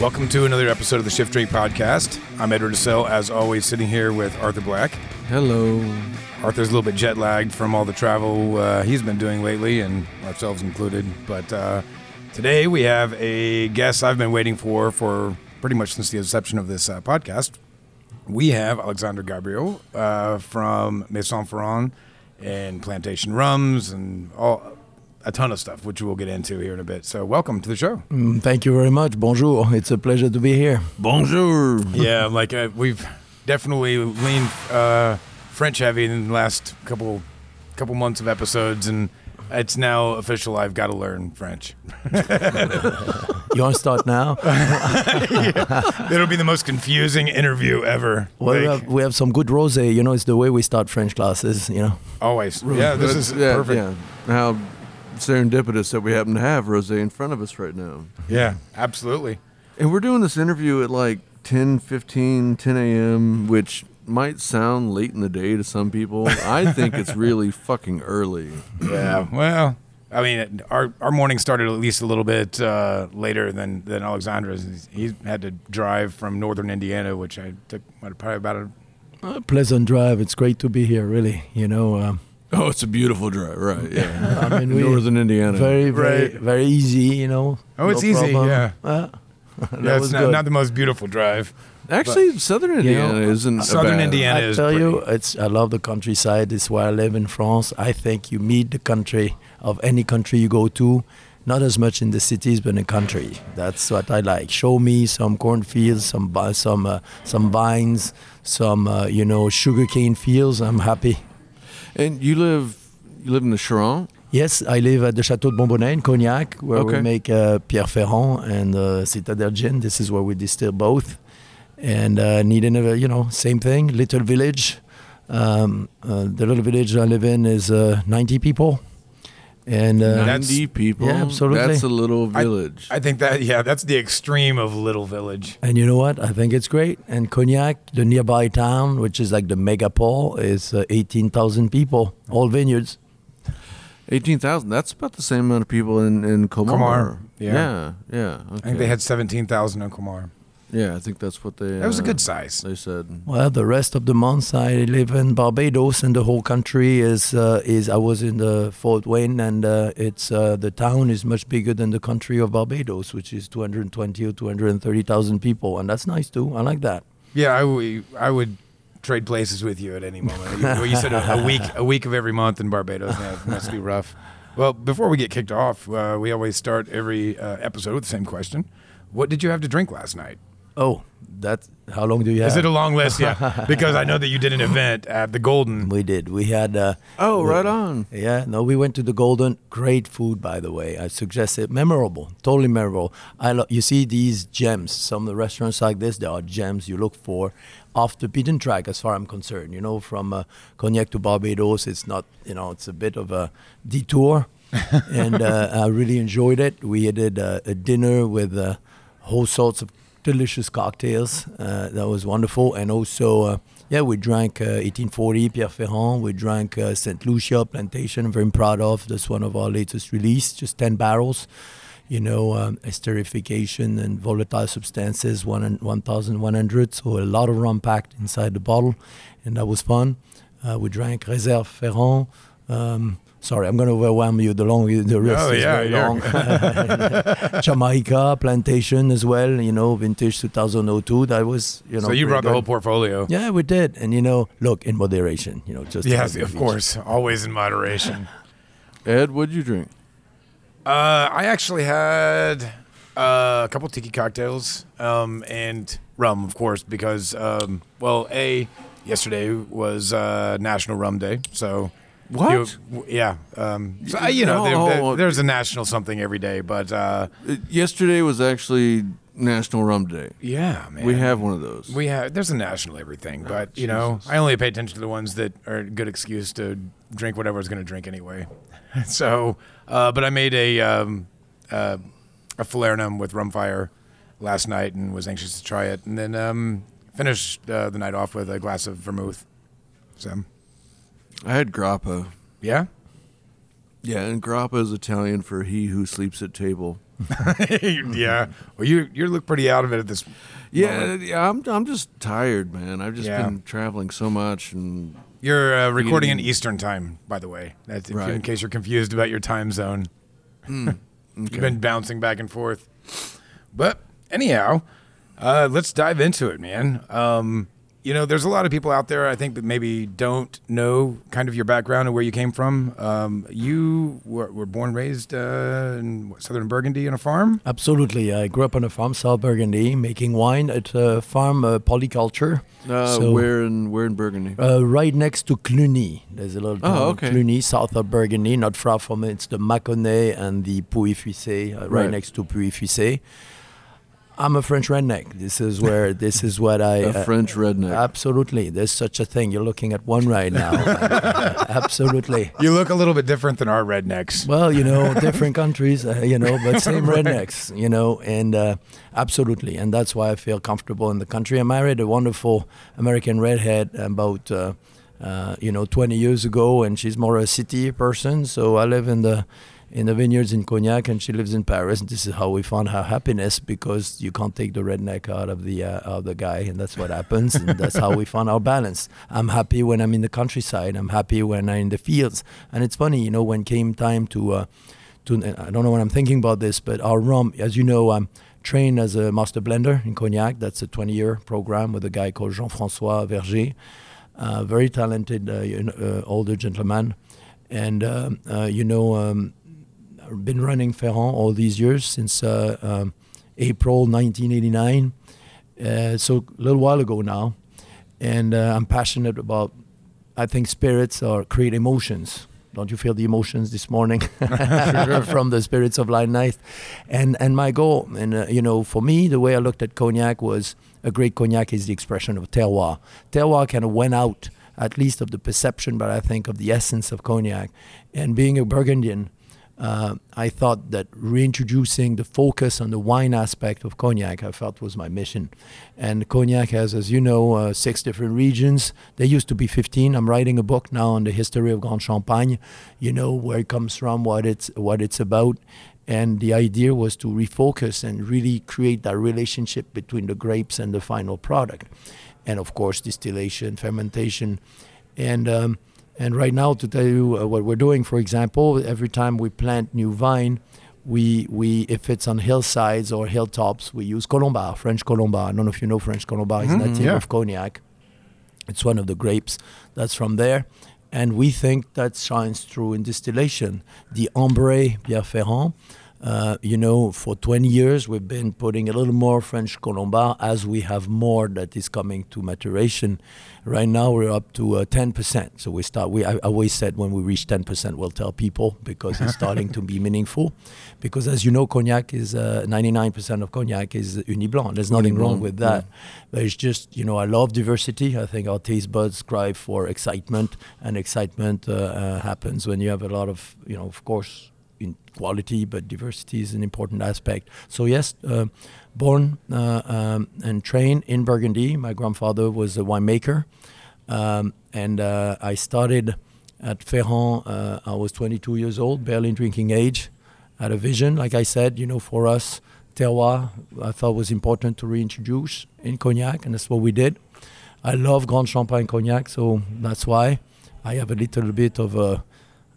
Welcome to another episode of the Shift Drink Podcast. I'm Edward Assell, as always, sitting here with Arthur Black. Hello. Arthur's a little bit jet lagged from all the travel uh, he's been doing lately, and ourselves included. But uh, today we have a guest I've been waiting for for pretty much since the inception of this uh, podcast. We have Alexandre Gabriel uh, from Maison Ferrand and Plantation Rums and all a ton of stuff, which we'll get into here in a bit. So, welcome to the show. Mm, Thank you very much. Bonjour. It's a pleasure to be here. Bonjour. yeah, like uh, we've definitely leaned uh, French heavy in the last couple couple months of episodes, and it's now official. I've got to learn French. You want to start now? It'll be the most confusing interview ever. Well, we, have, we have some good rosé. You know, it's the way we start French classes. You know, always. Yeah, this is yeah, perfect. Yeah. How serendipitous that we happen to have Rose in front of us right now. Yeah, absolutely. And we're doing this interview at like 10, 15, 10 a.m., which might sound late in the day to some people. I think it's really fucking early. Yeah. Well, I mean, our our morning started at least a little bit uh, later than than Alexandre's. He had to drive from northern Indiana, which I took what, probably about a a pleasant drive. It's great to be here. Really, you know, um, Oh, it's a beautiful drive, right? Yeah. I mean, we Northern Indiana. very, very, Right. very easy. You know. Oh, it's no easy, problem. yeah. Uh, that yeah, it's not, not the most beautiful drive. Actually, Southern Indiana know, isn't a Southern bad- Indiana I is tell you, it's I love the countryside. It's where I live in France. I think you meet the country of any country you go to, not as much in the cities, but in the country. That's what I like. Show me some cornfields, some some uh, some vines, some uh, you know sugarcane fields. I'm happy. And you live you live in the Charente? Yes, I live at the Château de Bonbonnet in Cognac, where Okay. we make uh, Pierre Ferrand and uh, Citadel Gin. This is where we distill both. And uh, Needham, uh, you know, same thing, little village. Um, uh, the little village I live in is uh, 90 people. And uh, That's- 90 people. Yeah, absolutely. That's a little village. I think that yeah, that's the extreme of Little Village. and you know what? I think it's great. And Cognac, the nearby town, which is like the megapole, is uh, 18,000 people, all vineyards. 18,000. That's about the same amount of people in, in Comar. Comar, yeah. Yeah. Yeah. I think they had seventeen thousand in Kumar. Yeah, I think that's what they. That was a uh, good size. They said. Well, the rest of the months I live in Barbados, and the whole country is uh, is. I was in the Fort Wayne, and uh, it's uh, the town is much bigger than the country of Barbados, which is 220 or 230 thousand people, and that's nice too. I like that. Yeah, I would I would trade places with you at any moment. You, well, you said a, a week a week of every month in Barbados. Yeah, it must be rough. Well, before we get kicked off, uh, we always start every uh, episode with the same question: What did you have to drink last night? Oh, that's how long do you have? Is it a long list? Yeah, because I know that you did an event at the Golden. we did. We had. Uh, Oh, we- right on. Yeah, no, we went to the Golden. Great food, by the way. I suggest it. Memorable, totally memorable. I lo- you see these gems. Some of the restaurants like this, there are gems you look for off the beaten track, as far as I'm concerned. You know, from uh, Cognac to Barbados, it's not. You know, it's a bit of a detour, and uh, I really enjoyed it. We did uh, a dinner with uh, whole sorts of delicious cocktails. Uh, that was wonderful, and also. Uh, yeah, we drank uh, 1840 Pierre Ferrand. We drank uh, St. Lucia Plantation. I'm very proud of. That's one of our latest release. Just 10 barrels. You know, um, esterification and volatile substances, one and 1,100. So a lot of rum packed inside the bottle, and that was fun. Uh, we drank Réserve Ferrand. Um, sorry, I'm going to overwhelm you. The long, the rest Oh, is yeah, very long. Jamaica Plantation as well. You know, vintage 2002. That was you know. so you pretty brought the whole portfolio. Yeah, we did. And you know, look, in moderation, you know, just Yes, of course, always in moderation. Ed, what'd you drink? Uh, I actually had uh, a couple tiki cocktails um, and rum, of course, because um, well, a yesterday was uh, National Rum Day, so What? you- yeah, um, so, uh, you know, there, Oh, there- oh, there's a national something every day, but uh, Uh, yesterday was actually National Rum Day. yeah, man, We have one of those. we have there's a national everything, but you know, I only pay attention to the ones that are a good excuse to drink whatever I was going to drink anyway. so, uh, but I made a um, uh, a falernum with rum fire last night and was anxious to try it, and then um, finished uh, the night off with a glass of vermouth. So, I had grappa. yeah, Yeah, and grappa is Italian for he who sleeps at table. yeah. Well, you you look pretty out of it at this. Yeah, moment. yeah, I'm I'm just tired, man. I've just Yeah. been traveling so much, and You're uh, recording in Eastern time, by the way. That's you- in case you're confused about your time zone. You've been bouncing back and forth. But anyhow, uh, let's dive into it, man. Um, you know, there's a lot of people out there I think that maybe don't know kind of your background and where you came from. Um, you were, were born, raised uh, in what, southern Burgundy on a farm. Absolutely. I grew up on a farm, South Burgundy, making wine at a farm uh, polyculture. uh, So- where in where in Burgundy? Uh, right next to Cluny. There's a little Oh, town, okay. Cluny, south of Burgundy, not far from it. It's the Mâconnais and the Pouilly-Fuissé, uh, right. Right. next to Pouilly-Fuissé. I'm a French redneck. This is where, this is what I... A uh, French redneck. Absolutely. There's such a thing. You're looking at one right now. absolutely. You look a little bit different than our rednecks. Well, you know, different countries, uh, you know, but same rednecks, you know, and uh, absolutely. And that's why I feel comfortable in the country. I married a wonderful American redhead about, uh, uh, you know, 20 years ago, and she's more a city person. So I live in the in the vineyards in Cognac, and she lives in Paris. And this is how we found her happiness because you can't take the redneck out of the uh, out of the guy, and that's what happens. and that's how we found our balance. I'm happy when I'm in the countryside. I'm happy when I'm in the fields. And it's funny, you know, when came time to uh, to I don't know when I'm thinking about this, but our rum, as you know, I'm trained as a master blender in Cognac. That's a 20-year program with a guy called Jean-François Verger, uh, very talented uh, uh, older gentleman, and um, uh, you know, um, been running Ferrand all these years since uh, um, April 1989, uh, so a little while ago now, and uh, I'm passionate about. I think spirits are create emotions. Don't you feel the emotions this morning from the spirits of Light Night? And and my goal, and uh, you know, for me, the way I looked at cognac was a great cognac is the expression of terroir. Terroir kind of went out, at least of the perception, but I think of the essence of cognac. And being a Burgundian, uh, I thought that reintroducing the focus on the wine aspect of cognac, I felt was my mission. And cognac has, as you know, uh, six different regions. There used to be 15. I'm writing a book now on the history of Grand Champagne. You know where it comes from, what it's what it's about. And the idea was to refocus and really create that relationship between the grapes and the final product. And of course, distillation, fermentation. And um, and right now, to tell you uh, what we're doing, for example, every time we plant new vine, we, we if it's on hillsides or hilltops, we use Colombard, French Colombard. I don't know if you know French Colombard. It's Mhm, native yeah. of Cognac. It's one of the grapes that's from there. And we think that shines through in distillation. The Ambré Pierre Ferrand, uh, you know, for 20 years we've been putting a little more French Colombard as we have more that is coming to maturation. Right now we're up to uh, 10%. So we start. We I always said when we reach 10%, we'll tell people because it's starting to be meaningful. Because as you know, cognac is uh, 99% of cognac is Ugni blanc. There's nothing Uni wrong with that. But it's just, you know, I love diversity. I think our taste buds cry for excitement, and excitement uh, uh, happens when you have a lot of, you know, of course, in quality, but diversity is an important aspect. So yes, uh, born uh, um, and trained in Burgundy. My grandfather was a winemaker, um, and uh, I started at Ferrand. Uh, I was 22 years old, barely drinking age. Had a vision, like I said, you know, for us, terroir, I thought was important to reintroduce in cognac, and that's what we did. I love Grand Champagne cognac, so that's why I have a little bit of a, a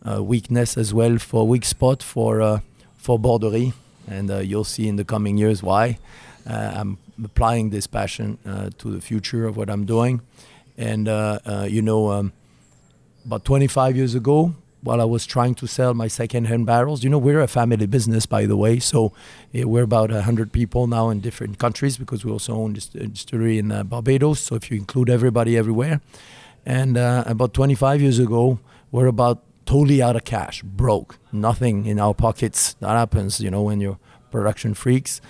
weakness as well for weak spot for uh, for Borderies, and uh, you'll see in the coming years why. Uh, I'm applying this passion uh, to the future of what I'm doing, and uh, uh, you know, um, about 25 years ago, while I was trying to sell my second-hand barrels, you know, we're a family business, by the way, so we're about 100 people now in different countries because we also own a distillery in uh, Barbados. So if you include everybody everywhere, and uh, about 25 years ago, we're about totally out of cash, broke, nothing in our pockets. That happens, you know, when you're production freaks,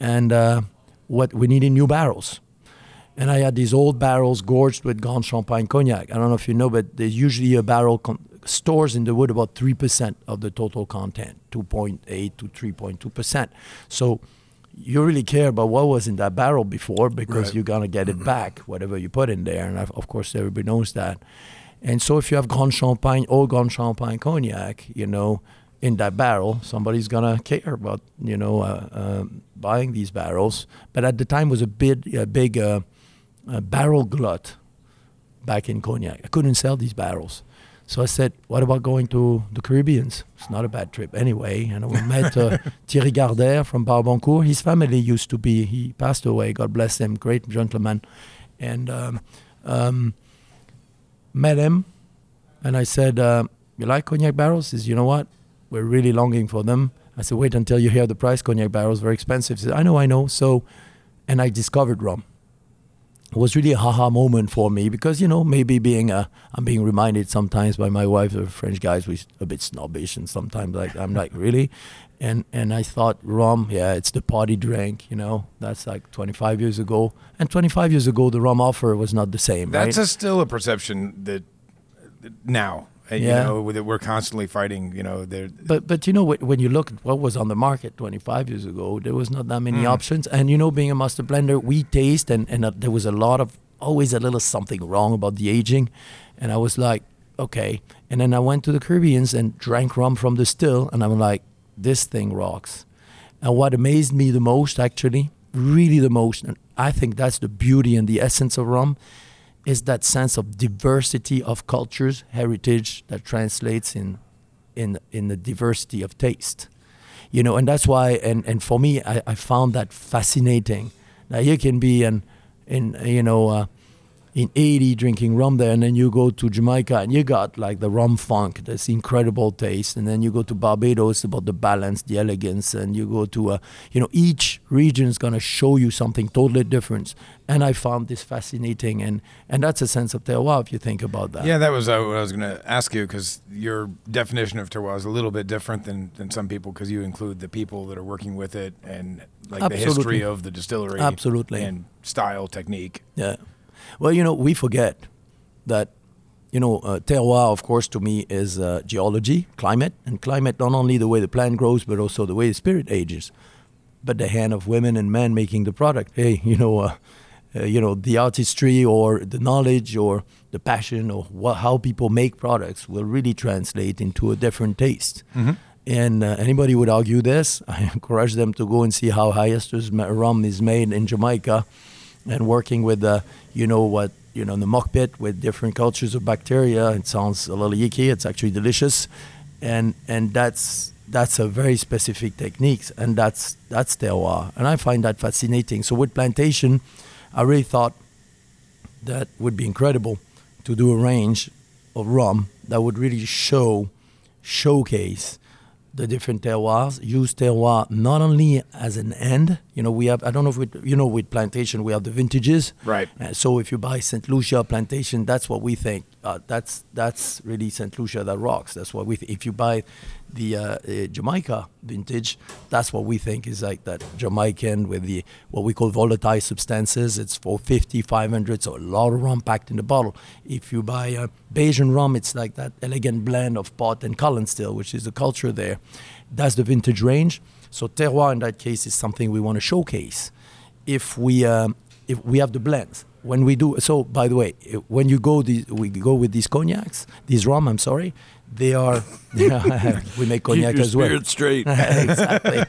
and uh, what we needed new barrels. And I had these old barrels gorged with Grand Champagne cognac. I don't know if you know, but there's usually a barrel con- stores in the wood about 3% of the total content, 2.8 to 3.2%. So you really care about what was in that barrel before because Right. you're going to get it back, whatever you put in there. And of of course, everybody knows that. And so if you have Grand Champagne, old Grand Champagne cognac, you know, in that barrel, somebody's gonna care about you know uh, um, buying these barrels. But at the time was a big a big uh, uh, barrel glut back in cognac. I couldn't sell these barrels. So I said, what about going to the Caribbeans? It's not a bad trip anyway. And we met uh, Thierry Gardère from Barbancourt. His family used to be, he passed away, God bless him, great gentleman. And um, um, met him, and I said, uh, you like cognac barrels? He says, you know what? We're really longing for them. I said, wait until you hear the price. Cognac barrels very expensive. He said, I know, I know. So, and I discovered rum was really a haha moment for me because you know maybe being a I'm being reminded sometimes by my wife of French guys we a bit snobbish and sometimes like I'm like really? And and I thought rum yeah it's the party drink you know that's like 25 years ago. And 25 years ago the rum offer was not the same That's right? a, still a perception that now, uh, you Yeah. know, we're constantly fighting. You know, there. But but you know when you look at what was on the market 25 years ago, there was not that many Mm. options. And you know, being a master blender, we taste and and uh, there was a lot of always a little something wrong about the aging, and I was like, okay. And then I went to the Caribbeans and drank rum from the still, and I'm like, this thing rocks. And what amazed me the most, actually, really the most, and I think that's the beauty and the essence of rum, is that sense of diversity of cultures, heritage that translates in in in the diversity of taste. You know, and that's why and, and for me I, I found that fascinating. Now you can be in in you know uh, in Haiti drinking rum there and then you go to Jamaica and you got like the rum funk this incredible taste and then you go to Barbados about the balance the elegance and you go to uh, you know each region is going to show you something totally different and I found this fascinating and and that's a sense of terroir if you think about that Yeah, that was uh, what I was going to ask you because your definition of terroir is a little bit different than, than some people because you include the people that are working with it and like the history of the distillery, Absolutely. and style, technique. Yeah. Well, you know, we forget that, you know, uh, terroir, of course, to me is uh, geology, climate, and climate not only the way the plant grows, but also the way the spirit ages, but the hand of women and men making the product. Hey, you know, uh, uh, you know, the artistry or the knowledge or the passion or how people make products will really translate into a different taste. And uh, anybody would argue this, I encourage them to go and see how high ester's ma- rum is made in Jamaica and working with the, you know what, you know, the muck pit with different cultures of bacteria. It sounds a little icky. It's actually delicious, and and that's that's a very specific technique, and that's that's terroir, and I find that fascinating. So with plantation, I really thought that would be incredible to do a range of rum that would really show, showcase the different terroirs, use terroir not only as an end. You know, we have, I don't know if, we, you know, with plantation, we have the vintages. Right. Uh, so if you buy St. Lucia plantation, that's what we think. Uh, that's that's really St. Lucia that rocks. That's what we. Th- if you buy the uh, uh, Jamaica vintage, that's what we think is like that Jamaican with the what we call volatile substances. It's 450, 500, so a lot of rum packed in the bottle. If you buy uh, Bajan rum, it's like that elegant blend of pot and column still, which is the culture there. That's the vintage range. So terroir in that case is something we want to showcase. If we um, if we have the blends when we do so by the way when you go these, we go with these cognacs these rum i'm sorry they are we make cognac as well. straight. exactly.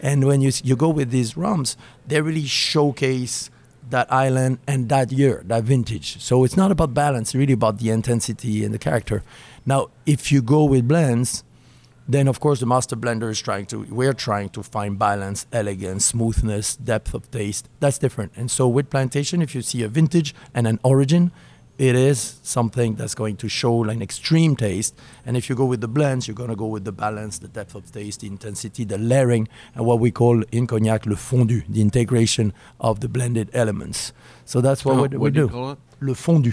And when you you go with these rums they really showcase that island and that year that vintage. So it's not about balance it's really about the intensity and the character. Now if you go with blends then of course the master blender is trying to we're trying to find balance elegance smoothness depth of taste. That's different. And so with plantation if you see a vintage and an origin it is something that's going to show like an extreme taste. And if you go with the blends you're going to go with the balance the depth of taste the intensity the layering and what we call in cognac le fondu the integration of the blended elements. So that's what Oh, we, we what do do you call it? le fondu.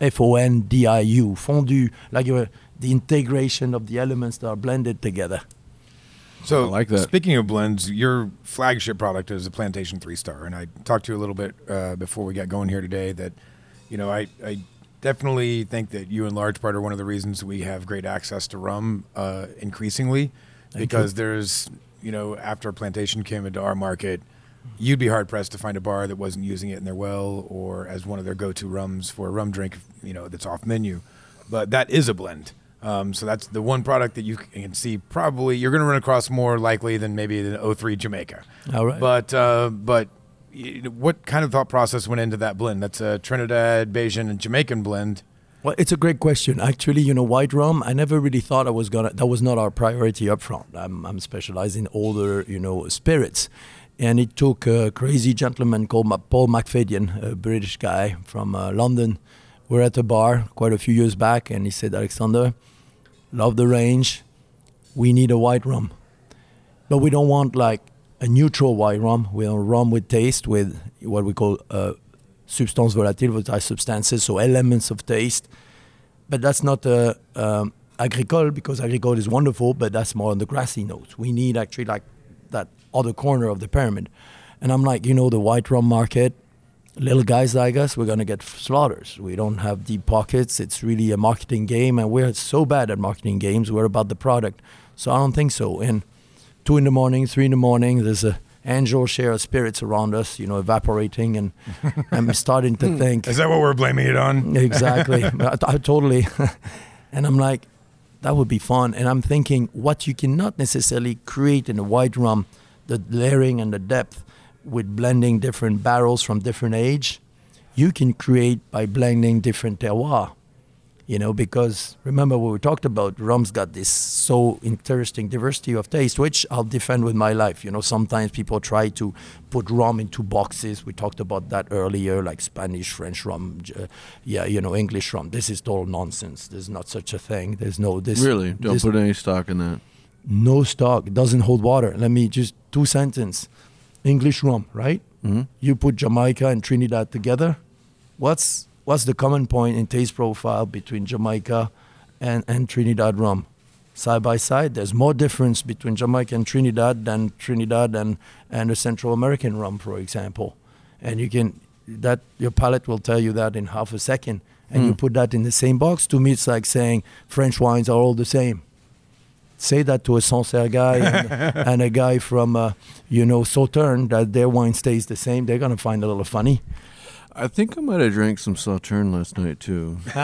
F-o-n-d-i-u fondu. Like you're the integration of the elements that are blended together So, I like that. Speaking of blends, your flagship product is a Plantation Three Star, and I talked to you a little bit uh, before we got going here today. That, you know, I, I definitely think that you, in large part, are one of the reasons we have great access to rum uh, increasingly, because there's, you know, after Plantation came into our market, you'd be hard pressed to find a bar that wasn't using it in their well or as one of their go-to rums for a rum drink, you know, that's off menu. But that is a blend. Um, so that's the one product that you can see probably you're going to run across more likely than maybe the 03 Jamaica. All right. But uh, but what kind of thought process went into that blend? That's a Trinidad, Bajan, and Jamaican blend. Well, it's a great question. Actually, you know, white rum. I never really thought I was gonna. That was not our priority up front. I'm, I'm specialized in older, you know, spirits, and it took a crazy gentleman called Paul McFadyen, a British guy from uh, London. We're at a bar quite a few years back, and he said, "Alexander, love the range. We need a white rum, but we don't want like a neutral white rum. We want rum with taste, with what we call uh, substance volatile, volatile substances, so elements of taste. But that's not uh, um, agricole because agricole is wonderful, but that's more on the grassy notes. We need actually like that other corner of the pyramid. And I'm like, you know, the white rum market, little guys like us, we're going to get slaughtered. We don't have deep pockets. It's really a marketing game, and we're so bad at marketing games. We're about the product. So I don't think so. And two in the morning, three in the morning, there's a angel share of spirits around us, you know, evaporating, and I'm starting to think Is that what we're blaming it on? exactly. I, I totally. and I'm like, that would be fun. And I'm thinking, what you cannot necessarily create in a white rum, the layering and the depth, with blending different barrels from different age, you can create by blending different terroir. You know, because remember what we talked about, rum's got this so interesting diversity of taste, which I'll defend with my life. You know, sometimes people try to put rum into boxes. We talked about that earlier, like Spanish, French rum, uh, yeah, you know, English rum. This is total nonsense. There's not such a thing. There's no this. Really, don't this- put any stock in that. no stock. It doesn't hold water. Let me just two sentence. English rum, right? hmm You put Jamaica and Trinidad together. What's what's the common point in taste profile between Jamaica and, and Trinidad rum? Side by side, there's more difference between Jamaica and Trinidad than Trinidad and, and a Central American rum, for example. And you can that your palate will tell you that in half a second. And you Mm. put that in the same box. To me, it's like saying French wines are all the same. Say that to a Sancerre guy and, and a guy from, uh, you know, Sauterne, that their wine stays the same. They're gonna find it a little funny. I think I might have drank some Sauterne last night too.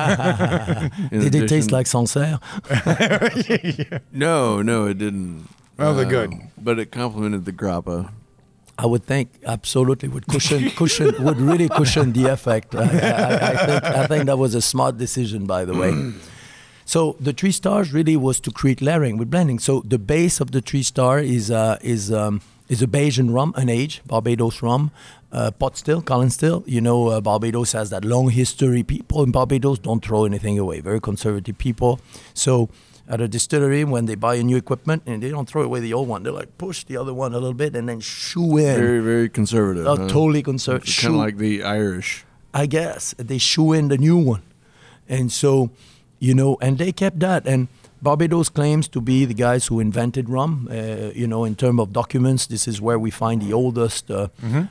In Did it taste like Sancerre? No, no, it didn't. Well, they're good. Um, But it complemented the grappa. I would think absolutely would cushion cushion would really cushion the effect. I, I, I think I think that was a smart decision, by the way. So the three stars really was to create layering with blending. So the base of the three star is uh, is um, is a Bajan rum, an age Barbados rum, uh, pot still, column still. You know, uh, Barbados has that long history. People in Barbados don't throw anything away. Very conservative people. So at a distillery, when they buy a new equipment and they don't throw away the old one, they like push the other one a little bit and then shoo in. Very, very conservative. Oh, huh? totally conservative. Kind of like the Irish. I guess they shoe in the new one, and so you know, and they kept that. And Barbados claims to be the guys who invented rum. Uh, you know, in terms of documents, this is where we find the oldest. Uh,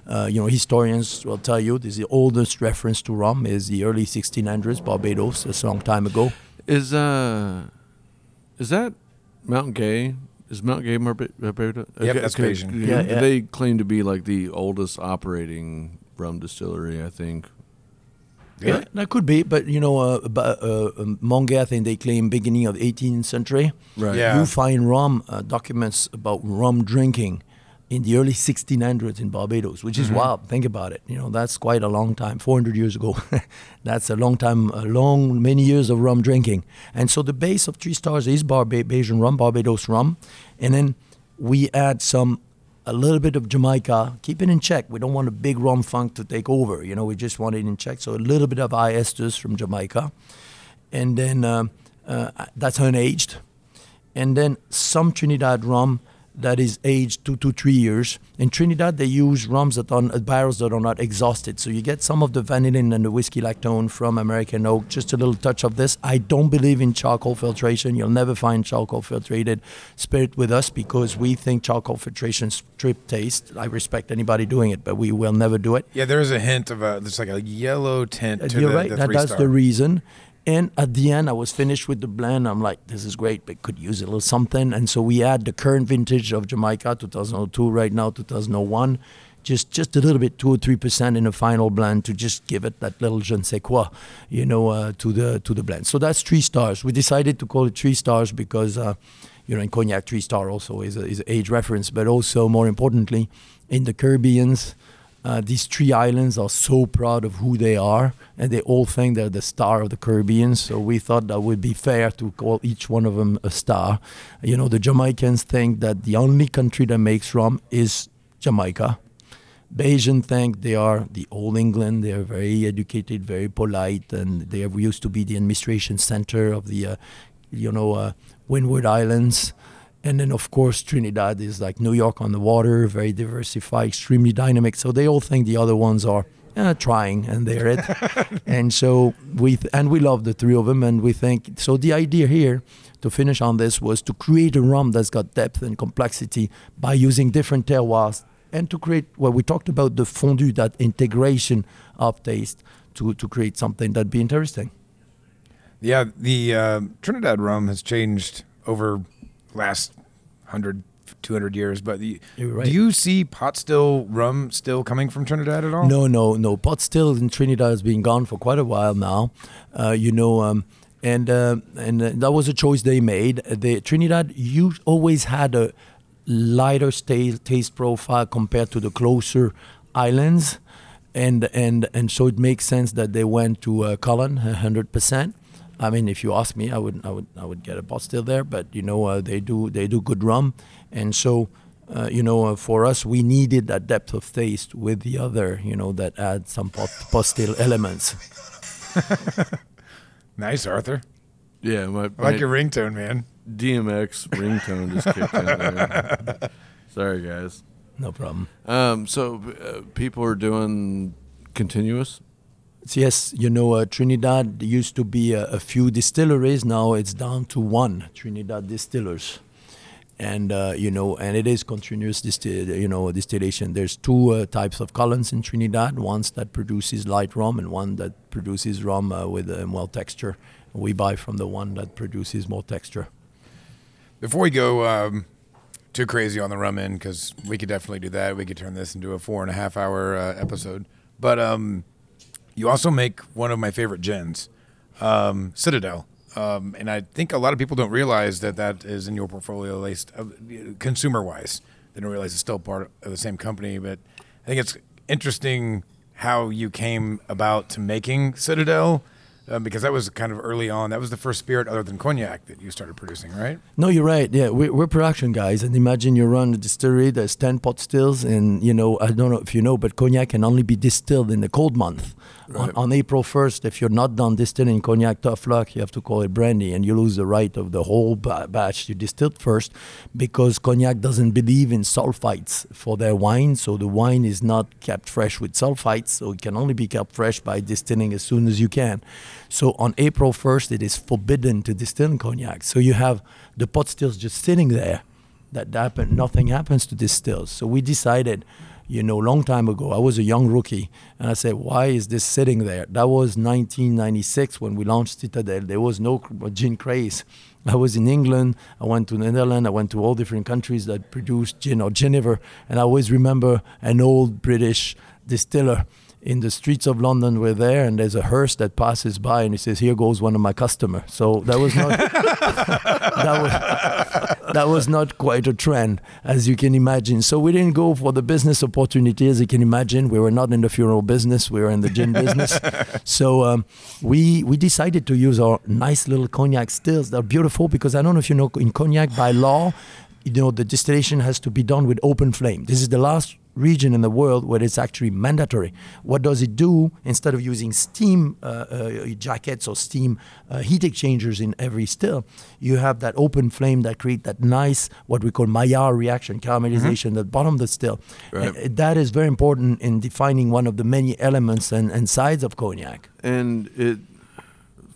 uh, you know, historians will tell you this is the oldest reference to rum is the early 1600s Barbados. A long time ago. Is uh, is that Mount Gay? Is Mount Gay Barba- Barbados? Yep, that's Bajan. Yeah, yeah. They claim to be like the oldest operating rum distillery. I think. Yeah, that could be, but you know, uh, but, uh, um, Mount Gay, I think they claim beginning of 18th century. Right. Yeah. You find rum uh, documents about rum drinking in the early 1600s in Barbados, which is Mhm. wild. Think about it. You know, that's quite a long time, 400 years ago. that's a long time, a long, many years of rum drinking. And so the base of Three Stars is Barbadian rum, Barbados rum. And then we add some, a little bit of Jamaica, keep it in check. We don't want a big rum funk to take over. You know, we just want it in check. So a little bit of high esters from Jamaica. And then um, uh, that's unaged and then some Trinidad rum that is aged two to three years. In Trinidad, they use rums that are barrels that are not exhausted, so you get some of the vanillin and the whiskey lactone from American oak. Just a little touch of this. I don't believe in charcoal filtration. You'll never find charcoal filtrated spirit with us because we think charcoal filtration strip taste. I respect anybody doing it, but we will never do it. Yeah, there is a hint of a there's like a yellow tint Uh, You're the, right. the that, that's the reason. And at the end, I was finished with the blend. I'm like, this is great, but could use a little something. And so we add the current vintage of Jamaica, 2002, right now, 2001. just just a little bit, two or three percent in the final blend to just give it that little je ne sais quoi, you know, uh, to the to the blend. So that's three stars. We decided to call it three stars because, uh, you know, in cognac, three star also is a, is age reference, but also more importantly, in the Caribbeans. Uh, these three islands are so proud of who they are, and they all think they're the star of the Caribbean. So we thought that would be fair to call each one of them a star. You know, the Jamaicans think that the only country that makes rum is Jamaica. Bajan think they are the old England. They are very educated, very polite, and they have used to be the administration center of the, uh, you know, uh, Windward Islands. And then, of course, Trinidad is like New York on the water, very diversified, extremely dynamic. So they all think the other ones are uh, trying, and they're it. and so we th- and we love the three of them, and we think so. The idea here to finish on this was to create a rum that's got depth and complexity by using different terroirs, and to create what we talked about the fondu, that integration of taste, to to create something that'd be interesting. Yeah, the uh, Trinidad rum has changed over last 100, 200 years. But the, right. do you see pot still rum still coming from Trinidad at all? No, no, no. Pot still in Trinidad has been gone for quite a while now. Uh, you know, um, and uh, and uh, that was a choice they made. The Trinidad you always had a lighter sta- taste profile compared to the closer islands, and and and so it makes sense that they went to uh, column hundred percent. I mean, if you ask me, I would I would I would get a pot still there, but you know uh, they do they do good rum, and so. Uh, you know, uh, for us, we needed that depth of taste with the other, you know, that adds some pot, pot still elements. Nice, Arthur. Yeah, my, I my like your ringtone, man. DMX ringtone just kicked in there. Sorry, guys. No problem. Um, so uh, people are doing continuous. Yes, you know, uh, Trinidad used to be a, a few distilleries. Now it's down to one Trinidad distillers, and uh, you know, and it is continuous distill, you know, distillation. There's two uh, types of columns in Trinidad. One that produces light rum, and one that produces rum uh, with uh, well texture. We buy from the one that produces more texture. Before we go um, too crazy on the rum in, because we could definitely do that. We could turn this into a four and a half hour uh, episode. But um, you also make one of my favorite gins, um, Citadel. Um, and I think a lot of people don't realize that that is in your portfolio, at least uh, consumer wise. They don't realize it's still part of the same company. But I think it's interesting how you came about to making Citadel. Um, because that was kind of early on. That was the first spirit other than cognac that you started producing, right? No, you're right. Yeah, we're, we're production guys, and imagine you run a distillery that's ten pot stills, and you know I don't know if you know, but cognac can only be distilled in the cold month. On, Right. on April first, if you're not done distilling cognac, tough luck. You have to call it brandy, and you lose the right of the whole ba- batch you distilled first, because cognac doesn't believe in sulfites for their wine. So the wine is not kept fresh with sulfites, so it can only be kept fresh by distilling as soon as you can. So on April 1st, it is forbidden to distill cognac. So you have the pot stills just sitting there. That happen, nothing happens to distills. So we decided, you know, long time ago. I was a young rookie, and I said, "Why is this sitting there?" That was 1996 when we launched Citadel. There was no gin craze. I was in England. I went to Netherlands. I went to all different countries that produced gin or Geneva, and I always remember an old British distiller in the streets of London we're there and there's a hearse that passes by and he says here goes one of my customers so that was not that was that was not quite a trend as you can imagine. So we didn't go for the business opportunity. As you can imagine we were not in the funeral business we were in the gin business. So um, we we decided to use our nice little cognac stills. They're beautiful because I don't know if you know in cognac by law you know the distillation has to be done with open flame. This is the last region in the world where it's actually mandatory. What does it do? Instead of using steam uh, uh, jackets or steam uh, heat exchangers in every still, you have that open flame that create that nice what we call Maillard reaction, caramelization at the bottom of the still. Right. And that is very important in defining one of the many elements and, and sides of cognac. And it,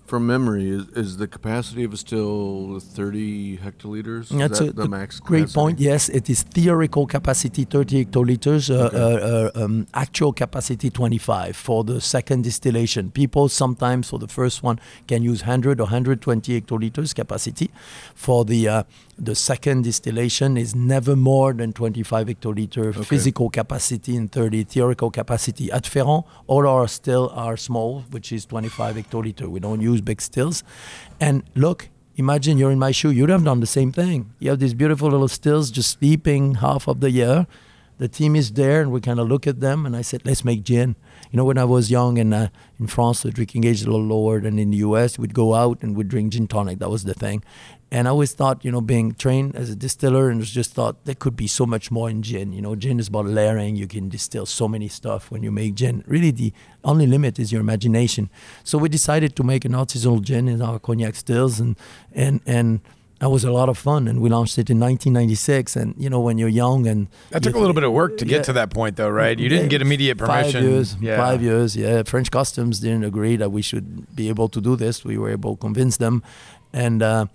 from memory, is, is the capacity of it still 30 hectoliters? That's that a the max great capacity? point. Yes, it is theoretical capacity 30 hectoliters, uh, uh, uh, um, actual capacity 25 for the second distillation. People sometimes for the first one can use 100 or 120 hectoliters capacity. For the uh, the second distillation is never more than 25 hectoliter physical capacity and 30 theoretical capacity. At Ferrand, all our still are small, which is 25 hectoliter. We don't use big stills. And look, imagine you're in my shoe. You'd have done the same thing. You have these beautiful little stills just sleeping half of the year. The team is there, and we kind of look at them. And I said, let's make gin. You know, when I was young and uh, in France, the drinking age is a little lower than in the US. We'd go out and we'd drink gin tonic. That was the thing. And I always thought, you know, being trained as a distiller, and just thought there could be so much more in gin. You know, gin is about layering. You can distill so many stuff when you make gin. Really, the only limit is your imagination. So we decided to make an artisanal gin in our cognac stills, and and and that was a lot of fun. And we launched it in 1996. And you know, when you're young and That took a little bit of work to get Yeah. to that point, though, right? You didn't get immediate permission. Five years. Yeah. Five years. Yeah. French customs didn't agree that we should be able to do this. We were able to convince them, and. Uh,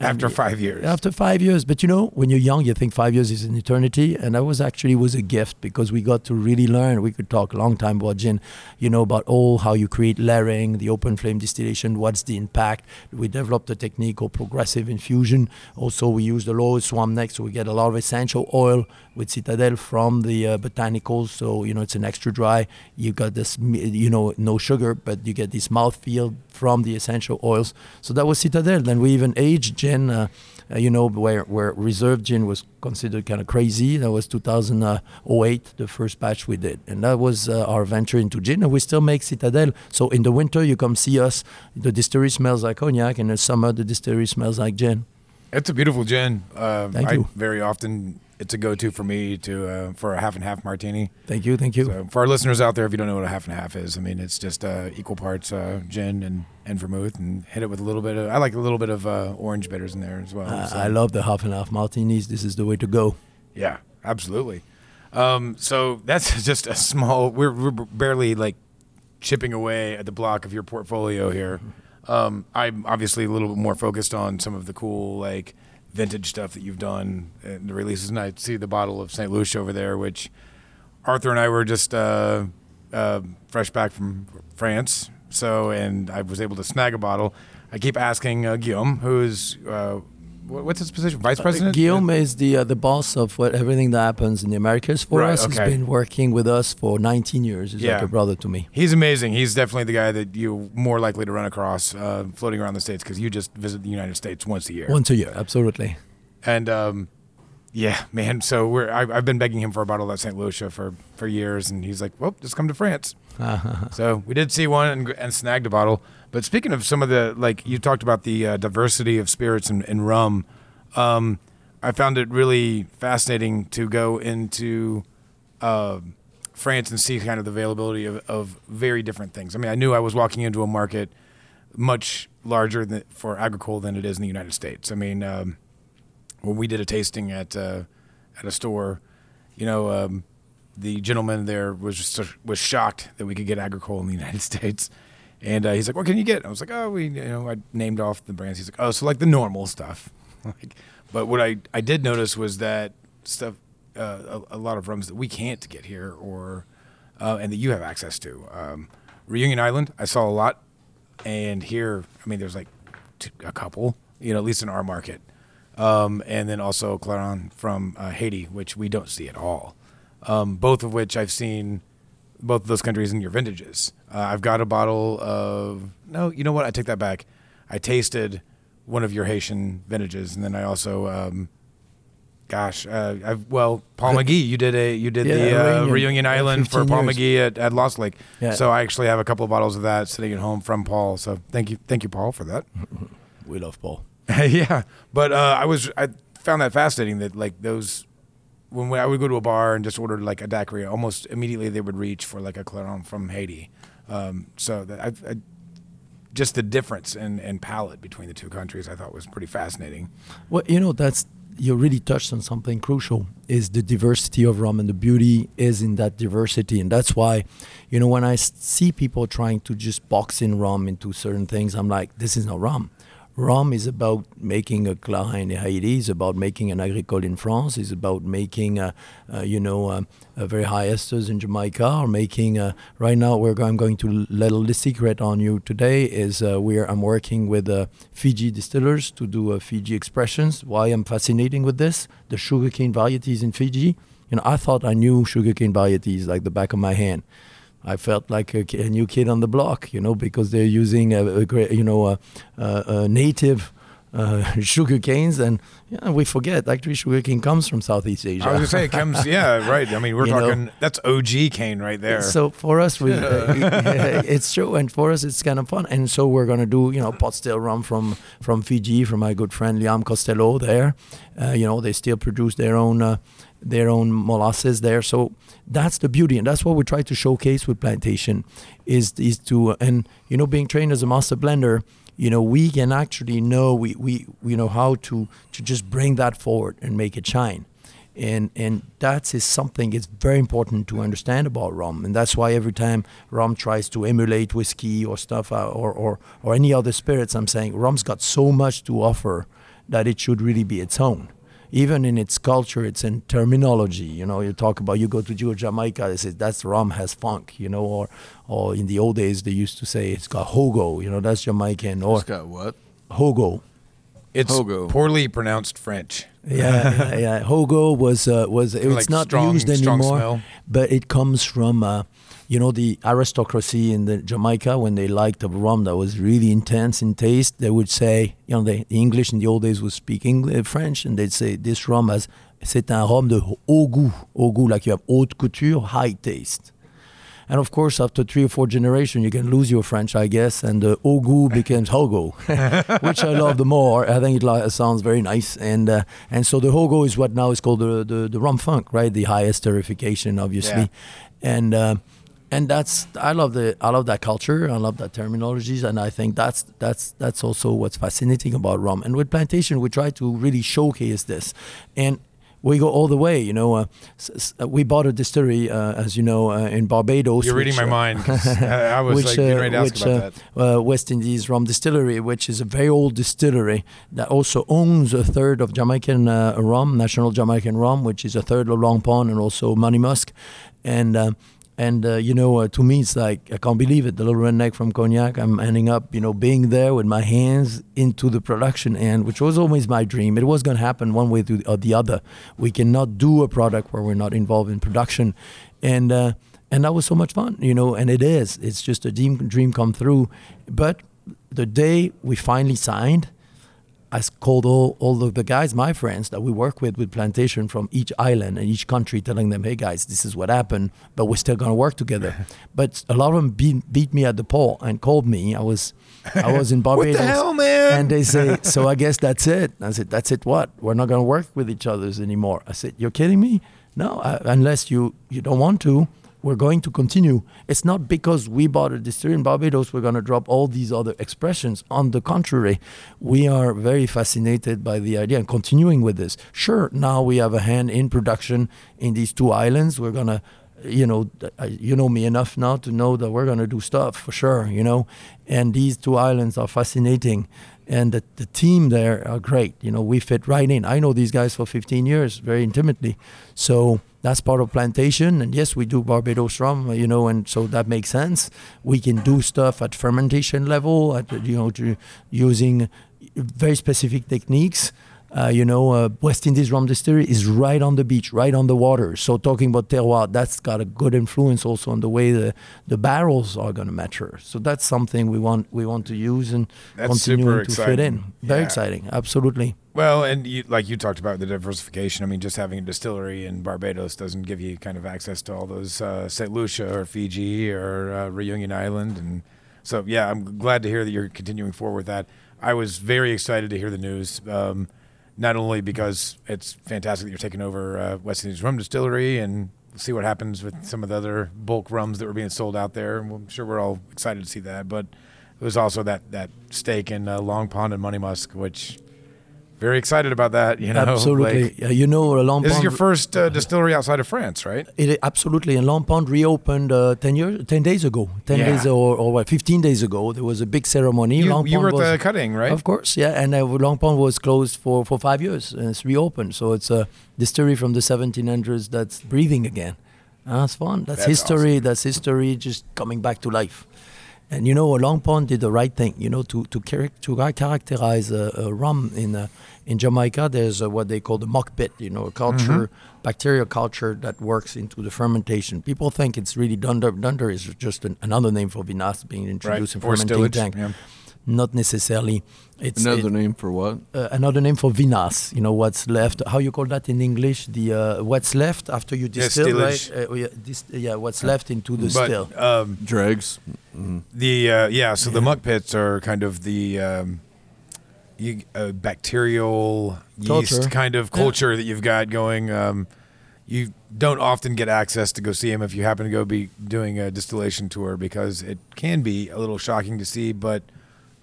After five years. after five years, but you know, when you're young, you think five years is an eternity, and that was actually was a gift because we got to really learn. We could talk a long time about gin, you know, about all how you create layering, the open flame distillation, what's the impact. We developed a technique called progressive infusion. Also, we use the low swan neck, so we get a lot of essential oil with Citadel from the uh, botanicals. So you know, it's an extra dry. You got this, you know, no sugar, but you get this mouthfeel from the essential oils. So that was Citadel. Then we even aged gin, uh, uh, you know, where, where reserve gin was considered kind of crazy. That was 2008, the first batch we did. And that was uh, our venture into gin. And we still make Citadel. So in the winter, you come see us. The distillery smells like cognac. And in the summer, the distillery smells like gin. It's a beautiful gin. Uh, Thank I you. Very often, it's a go-to for me to uh, for a half and half martini. Thank you. Thank you. So for our listeners out there, if you don't know what a half and half is, I mean it's just uh, equal parts uh, gin and, and vermouth, and hit it with a little bit of. I like a little bit of uh, orange bitters in there as well. So. I love the half and half martinis. This is the way to go. Yeah, absolutely. Um, so that's just a small. We're, we're barely like chipping away at the block of your portfolio here. Um, I'm obviously a little bit more focused on some of the cool like vintage stuff that you've done and the releases. And I see the bottle of Saint Lucia over there, which Arthur and I were just uh, uh, fresh back from France. So, and I was able to snag a bottle. I keep asking uh, Guillaume, who's uh, what- what's his position, vice president? Guillaume is the uh, the boss of what everything that happens in the Americas for Right, us. He's been working with us for 19 years. He's Yeah. like a brother to me. He's amazing. He's definitely the guy that you're more likely to run across uh, floating around the states because you just visit the United States once a year. Once a year, absolutely. And um, yeah, man. So we're I, I've been begging him for a bottle of St. Lucia for for years, and he's like, "Well, just come to France." so we did see one and, and snagged a bottle. But speaking of some of the like you talked about the uh, diversity of spirits and, and rum, um, I found it really fascinating to go into uh, France and see kind of the availability of, of very different things. I mean, I knew I was walking into a market much larger than, for agricole than it is in the United States. I mean, um, when we did a tasting at uh, at a store, you know, um, the gentleman there was just was shocked that we could get agricole in the United States. And uh, he's like, "What can you get?" I was like, "Oh, we, you know, I named off the brands." He's like, "Oh, so like the normal stuff." like, but what I I did notice was that stuff, uh, a, a lot of rums that we can't get here, or uh, and that you have access to. Um, Reunion Island, I saw a lot, and here, I mean, there's like a couple, you know, at least in our market, um, and then also Clairin from uh, Haiti, which we don't see at all. Um, both of which I've seen, both of those countries in your vintages. Uh, I've got a bottle of no, you know what? I take that back. I tasted one of your Haitian vintages, and then I also. Um, Gosh, uh, I've, well, Paul McGee, you did a you did Yeah, the uh, Reunion, Reunion Island for Paul years. McGee at, at Lost Lake. Yeah. So I actually have a couple of bottles of that sitting at home from Paul. So thank you, thank you, Paul, for that. We love Paul. yeah, but uh, I was I found that fascinating that like those when I would go to a bar and just order like a daiquiri, almost immediately they would reach for like a Clairin from Haiti. Um, so I, I just the difference in, in palate between the two countries, I thought was pretty fascinating. Well, you know, that's you really touched on something crucial is the diversity of rum and the beauty is in that diversity and that's why you know when i see people trying to just box in rum into certain things i'm like this is not rum rum is about making a Clairin in Haiti, it's about making an agricole in France, it's about making, uh, uh, you know, um, a very high esters in Jamaica, or making, uh, right now, we're I'm going to let a little secret on you today is uh, we're, I'm working with uh, Fiji distillers to do uh, Fiji expressions. Why I'm fascinating with this, the sugarcane varieties in Fiji. You know, I thought I knew sugarcane varieties like the back of my hand. I felt like a, a new kid on the block, you know, because they're using a, a you know, a, a, a native uh, sugar canes, and yeah, we forget actually sugar cane comes from Southeast Asia. I was gonna say it comes. Yeah, right. I mean, we're You know? talking. that's OG cane right there. So for us, we, uh, it's true, and for us, it's kind of fun. And so we're gonna do, you know, pot still rum from from Fiji, from my good friend Liam Costello there. Uh, you know, they still produce their own uh, their own molasses there. So that's the beauty, and that's what we try to showcase with plantation, is is to and you know, being trained as a master blender. You know, we can actually know we, we, we know how to, to just bring that forward and make it shine. And and that is something it's very important to understand about rum. And that's why every time rum tries to emulate whiskey or stuff uh, or, or or any other spirits i'm saying rum's got so much to offer that it should really be its own even in its culture it's in terminology you know you talk about you go to Ju- jamaica they say that's rum has funk you know or or in the old days they used to say it's got hogo you know that's jamaican or It's got what? hogo it's Hogo. poorly pronounced French. yeah, yeah, yeah. Hogo was uh, was it's Like not strong- used anymore, smell. but it comes from uh, you know the aristocracy in the Jamaica when they liked a rum that was really intense in taste. They would say, you know, the, the English in the old days was speaking uh, French, and they'd say this rum has c'est un rhum de haut goût, haut goût like you have haute couture, high taste. And of course, after three or four generations, you can lose your French, I guess, and the uh, Ogu becomes Hogo, which I love the more. I think it sounds very nice, and uh, and so the Hogo is what now is called the the, the rum funk, right? The highest esterification, obviously, and. Uh, and that's I love the I love that culture. I love that terminologies, and I think that's that's that's also what's fascinating about rum. And with plantation, we try to really showcase this, and we go all the way. You know, uh, uh, we bought a distillery, uh, as you know, uh, in Barbados. You're reading which, my uh, mind. I was which, like getting uh, ready to ask which, about uh, that. uh, West Indies Rum Distillery, which is a very old distillery that also owns a third of Jamaican uh, rum, National Jamaican Rum, which is a third of Long Pond and also Monymusk. And uh, and uh, you know, uh, to me, it's like I can't believe it. The little redneck from Cognac. I'm ending up, you know, being there with my hands into the production end, which was always my dream. It was going to happen one way or the other. We cannot do a product where we're not involved in production, and uh, and that was so much fun, you know. And it is. It's just a dream dream come through. But the day we finally signed, I called all, all of the guys, my friends that we work with with plantation from each island and each country, telling them, "Hey guys, this is what happened, but we're still gonna work together." but a lot of them beat, beat me at the pole and called me. I was I was in What Barbados. the hell, man? And they say, "So I guess that's it." I said, "That's it. What? We're not gonna work with each other's anymore." I said, "You're kidding me? No, I, unless you you don't want to." We're going to continue. It's not because we bought a distillery in Barbados, we're going to drop all these other expressions. On the contrary, we are very fascinated by the idea and continuing with this. Sure, now we have a hand in production in these two islands. We're going to, you know, you know me enough now to know that we're going to do stuff for sure, you know. And these two islands are fascinating. And the, the team there are great. You know, we fit right in. I know these guys for 15 years very intimately. So that's part of plantation. And yes, we do Barbados rum, you know, and so that makes sense. We can do stuff at fermentation level, at, you know, using very specific techniques. Uh, you know, uh, West Indies Rum Distillery is right on the beach, right on the water. So talking about terroir, that's got a good influence also on the way the, the barrels are going to mature. So that's something we want we want to use and That's super to fit in. exciting. Very exciting, absolutely. Well, and you, like you talked about the diversification. I mean, just having a distillery in Barbados doesn't give you kind of access to all those uh, St. Lucia or Fiji or uh, Reunion Island, and so yeah, I'm glad to hear that you're continuing forward with that. I was very excited to hear the news, um, not only because it's fantastic that you're taking over uh, West Indies Rum Distillery and see what happens with some of the other bulk rums that were being sold out there. and I'm sure we're all excited to see that, but it was also that that stake in uh, Long Pond and Monymusk, which very excited about that. You know, absolutely. like- Uh, you know, Long this is your first uh, distillery outside of France, right? It absolutely. And Long Pond reopened uh, ten years, ten days ago, ten Yeah. days or, or what, fifteen days ago. There was a big ceremony. You, Long you were at was, the cutting, right? Of course, yeah. And uh, Long Pond was closed for, for five years, and it's reopened. So it's a distillery from the 1700s that's breathing again. Ah, That's fun. That's, That's history. That's history just coming back to life. And you know, a Long Pond did the right thing. You know, to to, charac- to characterize a, a rum in uh, in Jamaica, there's uh what they call the muck pit. You know, a culture, bacterial culture that works into the fermentation. People think it's really dunder. Dunder is just an, another name for vinasse being introduced in Or fermenting tank. yeah. Not necessarily. It's Another it- name for what? uh, another name for vinasse. You know what's left. How you call that in English? The uh, what's left after you distill, stillage. right? Uh, yeah, dis- yeah, what's left into the still. Um, Dregs. the uh, yeah, so the muck pits are kind of the um, you, uh, bacterial yeast Culture. kind of Yeah. culture that you've got going. Um, you don't often get access to go see them if you happen to go be doing a distillation tour because it can be a little shocking to see, but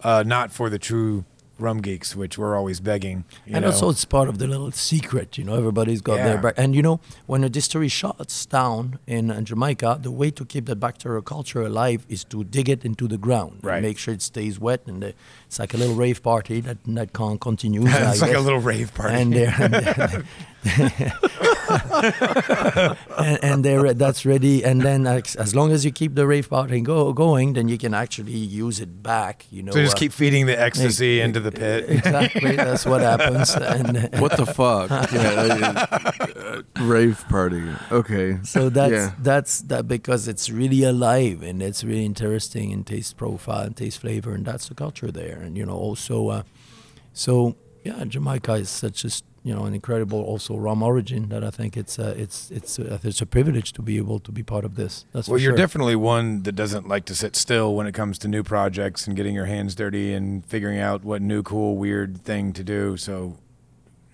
uh, not for the true rum geeks, which we're always begging. you and know. also, it's part of the little secret. You know, everybody's got Yeah. their back. And you know, when a distillery shuts down in uh, Jamaica, the way to keep that bacterial culture alive is to dig it into the ground, and Right. make sure it stays wet, and uh, it's like a little rave party that that can continue. It's like a little rave party. and they're and, they're- and, and they're that's ready and then as, as long as you keep the rave party go, going then you can actually use it back you know so just uh, keep feeding the ecstasy ex- into the pit. exactly that's what happens and What the fuck? yeah, uh, uh, rave party. Okay. so that's Yeah. that's that because it's really alive and it's really interesting in taste profile and taste flavor and that's the culture there and you know also uh, so yeah Jamaica is such a s- you know an incredible also rum origin that I think it's uh, it's it's uh, it's a privilege to be able to be part of this that's Well, you're sure. definitely one that doesn't like to sit still when it comes to new projects and getting your hands dirty and figuring out what new, cool, weird thing to do. So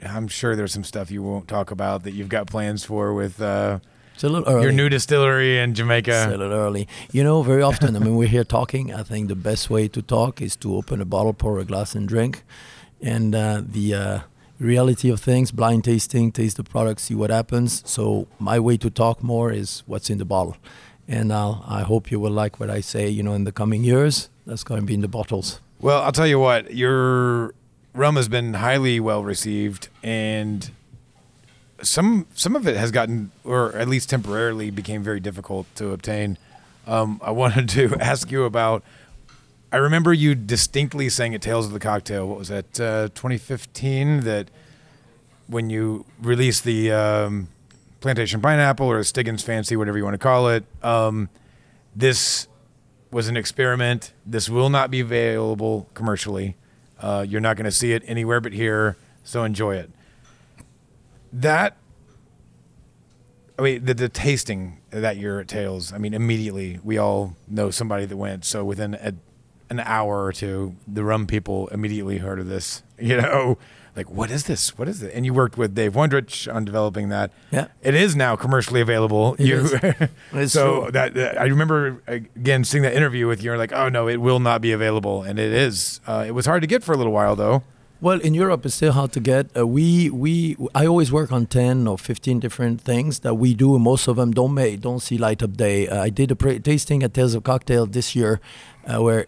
I'm sure there's some stuff you won't talk about that you've got plans for with uh, it's a little early. your new distillery in It's a little early. You know, very often, I mean, we're here talking. I think the best way to talk is to open a bottle, pour a glass, and drink. And uh, the uh, reality of things, blind tasting, taste the product, see what happens. So my way to talk more is what's in the bottle. And I'll, I hope you will like what I say, you know, in the coming years. That's going to be in the bottles. Well, I'll tell you what, your rum has been highly well received, and some some of it has gotten, or at least temporarily, became very difficult to obtain. Um, I wanted to ask you about. I remember you distinctly saying at Tales of the Cocktail. What was that? Uh, 2015. That when you released the um, Plantation Pineapple or Stiggins Fancy, whatever you want to call it, um, this was an experiment. This will not be available commercially. Uh, you're not going to see it anywhere but here, so enjoy it. That, I mean, the, the tasting that year at Tales, I mean, immediately we all know somebody that went. So within a, an hour or two, the rum people immediately heard of this. You know, like, what is this? What is it? And you worked with Dave Wondrich on developing that. Yeah. It is now commercially available. It you, is. So true. that, that- I remember again seeing that interview with you. Like, oh no, it will not be available, and it is. Uh, it was hard to get for a little while though. Well, in Europe, it's still hard to get. Uh, we we I always work on ten or fifteen different things that we do. and Most of them don't make don't see light of day. Uh, I did a pre- tasting at Tales of Cocktail this year, uh, where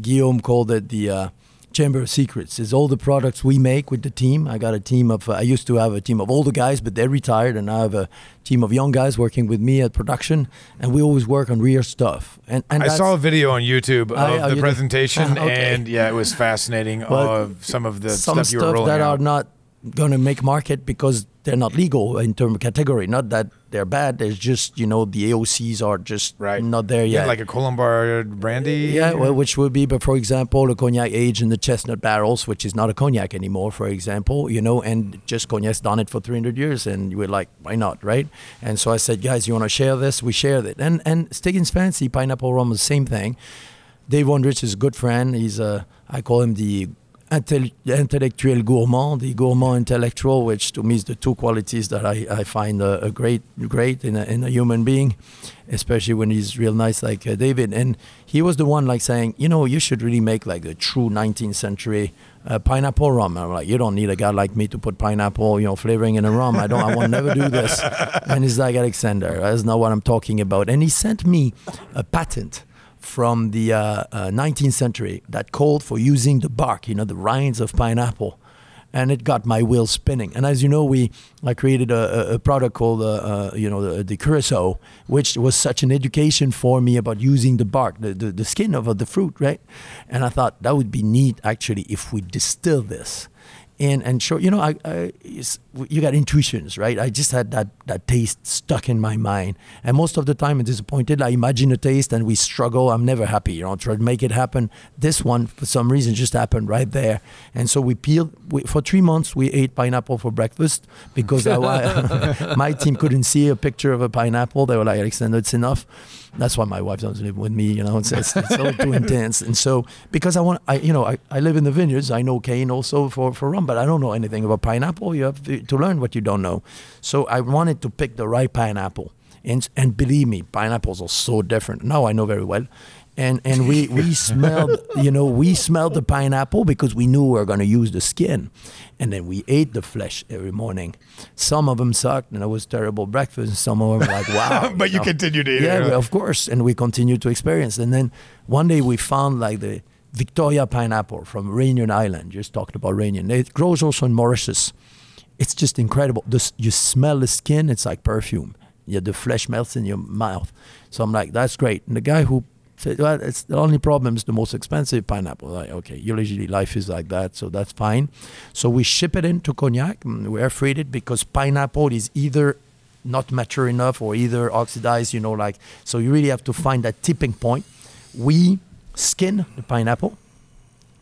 Guillaume called it the uh, Chamber of Secrets. It's all the products we make with the team. I got a team of. Uh, I used to have a team of older guys, but they're retired, and I have a team of young guys working with me at production, and we always work on real stuff. And and I saw a video on YouTube of Oh, yeah, the you presentation, Okay. and yeah, it was fascinating. Well, of some of the some stuff you were stuff rolling that out. are not going to make market because they're not legal in term of category. Not that they're bad. There's just you know the AOCs are just right, not there yet. Yeah, like a Colombard brandy. yeah, well, which would be, but for example, a cognac aged in the chestnut barrels, which is not a cognac anymore, for example, you know, and just cognac's done it for 300 years, and you were like, why not, right? And so I said, guys, you want to share this? We shared it, and and Stiggins Fancy pineapple rum is the same thing. Dave Wondrich is a good friend. He's a, I call him the intellectual gourmand, the gourmand intellectual, which to me is the two qualities that I, I find uh, a great great in a, in a human being, especially when he's real nice like uh, David. And he was the one like saying, you know, you should really make like a true 19th century uh, pineapple rum. I'm like, you don't need a guy like me to put pineapple, you know, flavoring in a rum. I don't. I will never do this. And he's like, Alexandre, that's not what I'm talking about. And he sent me a patent from the uh, uh, 19th century that called for using the bark, you know, the rinds of pineapple. And it got my wheel spinning. And as you know, we I created a, a- product called, uh, uh, you know, the, the curacao, which was such an education for me about using the bark, the, the, the skin of uh, the fruit, right? And I thought that would be neat actually if we distill this and and sure, you know, I, I you got intuitions, right? I just had that that taste stuck in my mind, and most of the time I'm disappointed. I imagine a taste, and we struggle. I'm never happy, you know. Try to make it happen. This one, for some reason, just happened right there, and so we peeled. We, for three months, we ate pineapple for breakfast because I, my team couldn't see a picture of a pineapple. They were like, Alexandre, it's enough. That's why my wife doesn't live with me. You know, it's, it's, it's all too intense. And so, because I want, I you know, I, I live in the vineyards. I know cane also for for rum, but I don't know anything about pineapple. You have to, to learn what you don't know. So I wanted to pick the right pineapple. And and believe me, pineapples are so different. Now I know very well. And and we we smelled, you know, we smelled the pineapple because we knew we were going to use the skin, and then we ate the flesh every morning. Some of them sucked, and it was terrible breakfast. Some of them were like, wow. but you know. continued to eat Yeah, it. well, of course, and we continued to experience. And then one day we found like the Victoria pineapple from Reunion Island. Just talked about Reunion. It grows also in Mauritius. It's just incredible. The, s- you smell the skin; it's like perfume. Yeah, the flesh melts in your mouth. So I'm like, that's great. And the guy who well, it's the only problem is the most expensive pineapple. Like, okay, usually life is like that, so that's fine. So we ship it into Cognac. and We air freight it because pineapple is either not mature enough or either oxidized, you know, like, so you really have to find that tipping point. We skin the pineapple,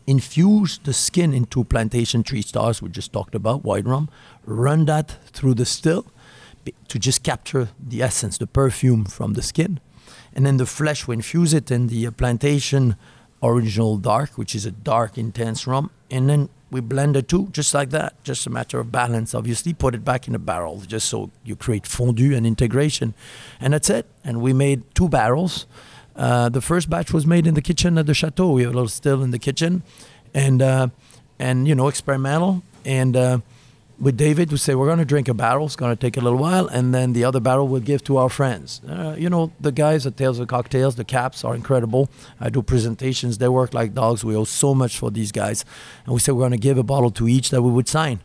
infuse the skin into plantation Three Stars we just talked about, white rum, run that through the still to just capture the essence, the perfume from the skin. And then the flesh, we infuse it in the uh, plantation original dark, which is a dark, intense rum. And then we blend the two just like that, just a matter of balance, obviously. Put it back in a barrel just so you create fondu and integration. And that's it. And we made two barrels. Uh, the first batch was made in the kitchen at the chateau. We have a little still in the kitchen, and uh, and you know experimental. And uh, with David, we say we're going to drink a barrel. It's going to take a little while, and then the other barrel we'll give to our friends. Uh, you know the guys at Tales of Cocktails, the caps are incredible. I do presentations; they work like dogs. We owe so much for these guys, and we said we're going to give a bottle to each that we would sign.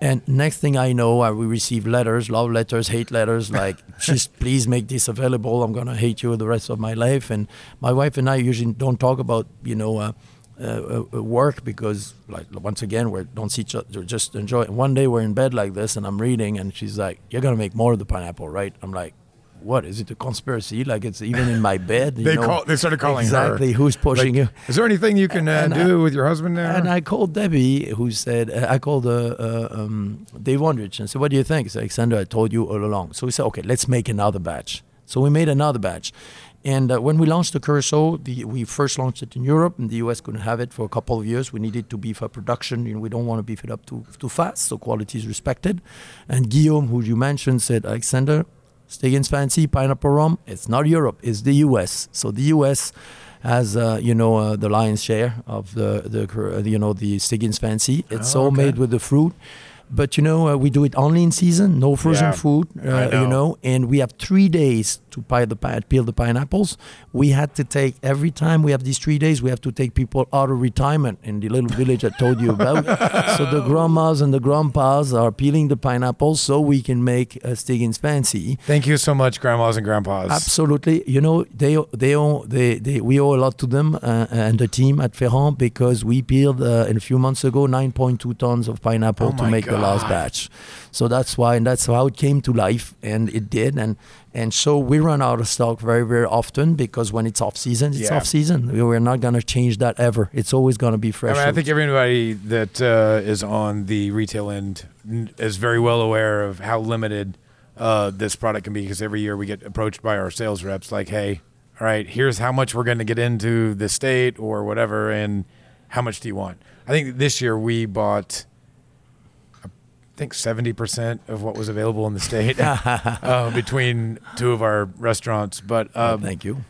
And next thing I know, I we receive letters, love letters, hate letters, like just please make this available. I'm gonna hate you the rest of my life. And my wife and I usually don't talk about you know uh, uh, uh, work because like once again we don't see each other, just enjoy. One day we're in bed like this, and I'm reading, and she's like, "You're gonna make more of the pineapple, right?" I'm like. What is it? A conspiracy? Like it's even in my bed. you They know? call- they started calling her. exactly. Who's pushing you? Is there anything you can uh, And I- do with your husband there? And I called Debbie, who said, uh, I called uh, uh, um, Dave Wondrich and said, What do you think? Said, Alexandre, I told you all along. So we said, Okay, let's make another batch. So we made another batch. And uh, when we launched the Curacao, the, we first launched it in Europe, and the US couldn't have it for a couple of years. We needed to beef up production. You know, we don't want to beef it up too, too fast, so quality is respected. And Guillaume, who you mentioned, said, Alexandre, Stiggins Fancy Pineapple Rum, it's not Europe, it's the US. So the US has uh, you know uh, the lion's share of the the uh, you know the Stiggins Fancy. It's Oh, all made with the fruit. But you know, uh, we do it only in season, no frozen Yeah, food, uh, know. you know, and we have three days to pie the peel the pineapples. We had to take every time we have these three days, we have to take people out of retirement in the little village I told you about. so the grandmas and the grandpas are peeling the pineapples so we can make a Stiggins Fancy. Thank you so much, grandmas and grandpas. Absolutely. You know, they they owe they, they we owe a lot to them uh, and the team at Ferrand because we peeled uh, a few months ago 9.2 tons of pineapple Oh to make the last batch. So that's why and that's how it came to life and it did and and so we run out of stock very very often because when it's off season, it's Yeah. off season. We- We're not going to change that ever. It's always going to be I fresh. mean, I think everybody that uh, is on the retail end is very well aware of how limited uh, this product can be because every year we get approached by our sales reps like, hey, all right, here's how much we're going to get into the state or whatever. And how much do you want? I think this year we bought, I think seventy percent of what was available in the state uh, between two of our restaurants. But um, Thank you.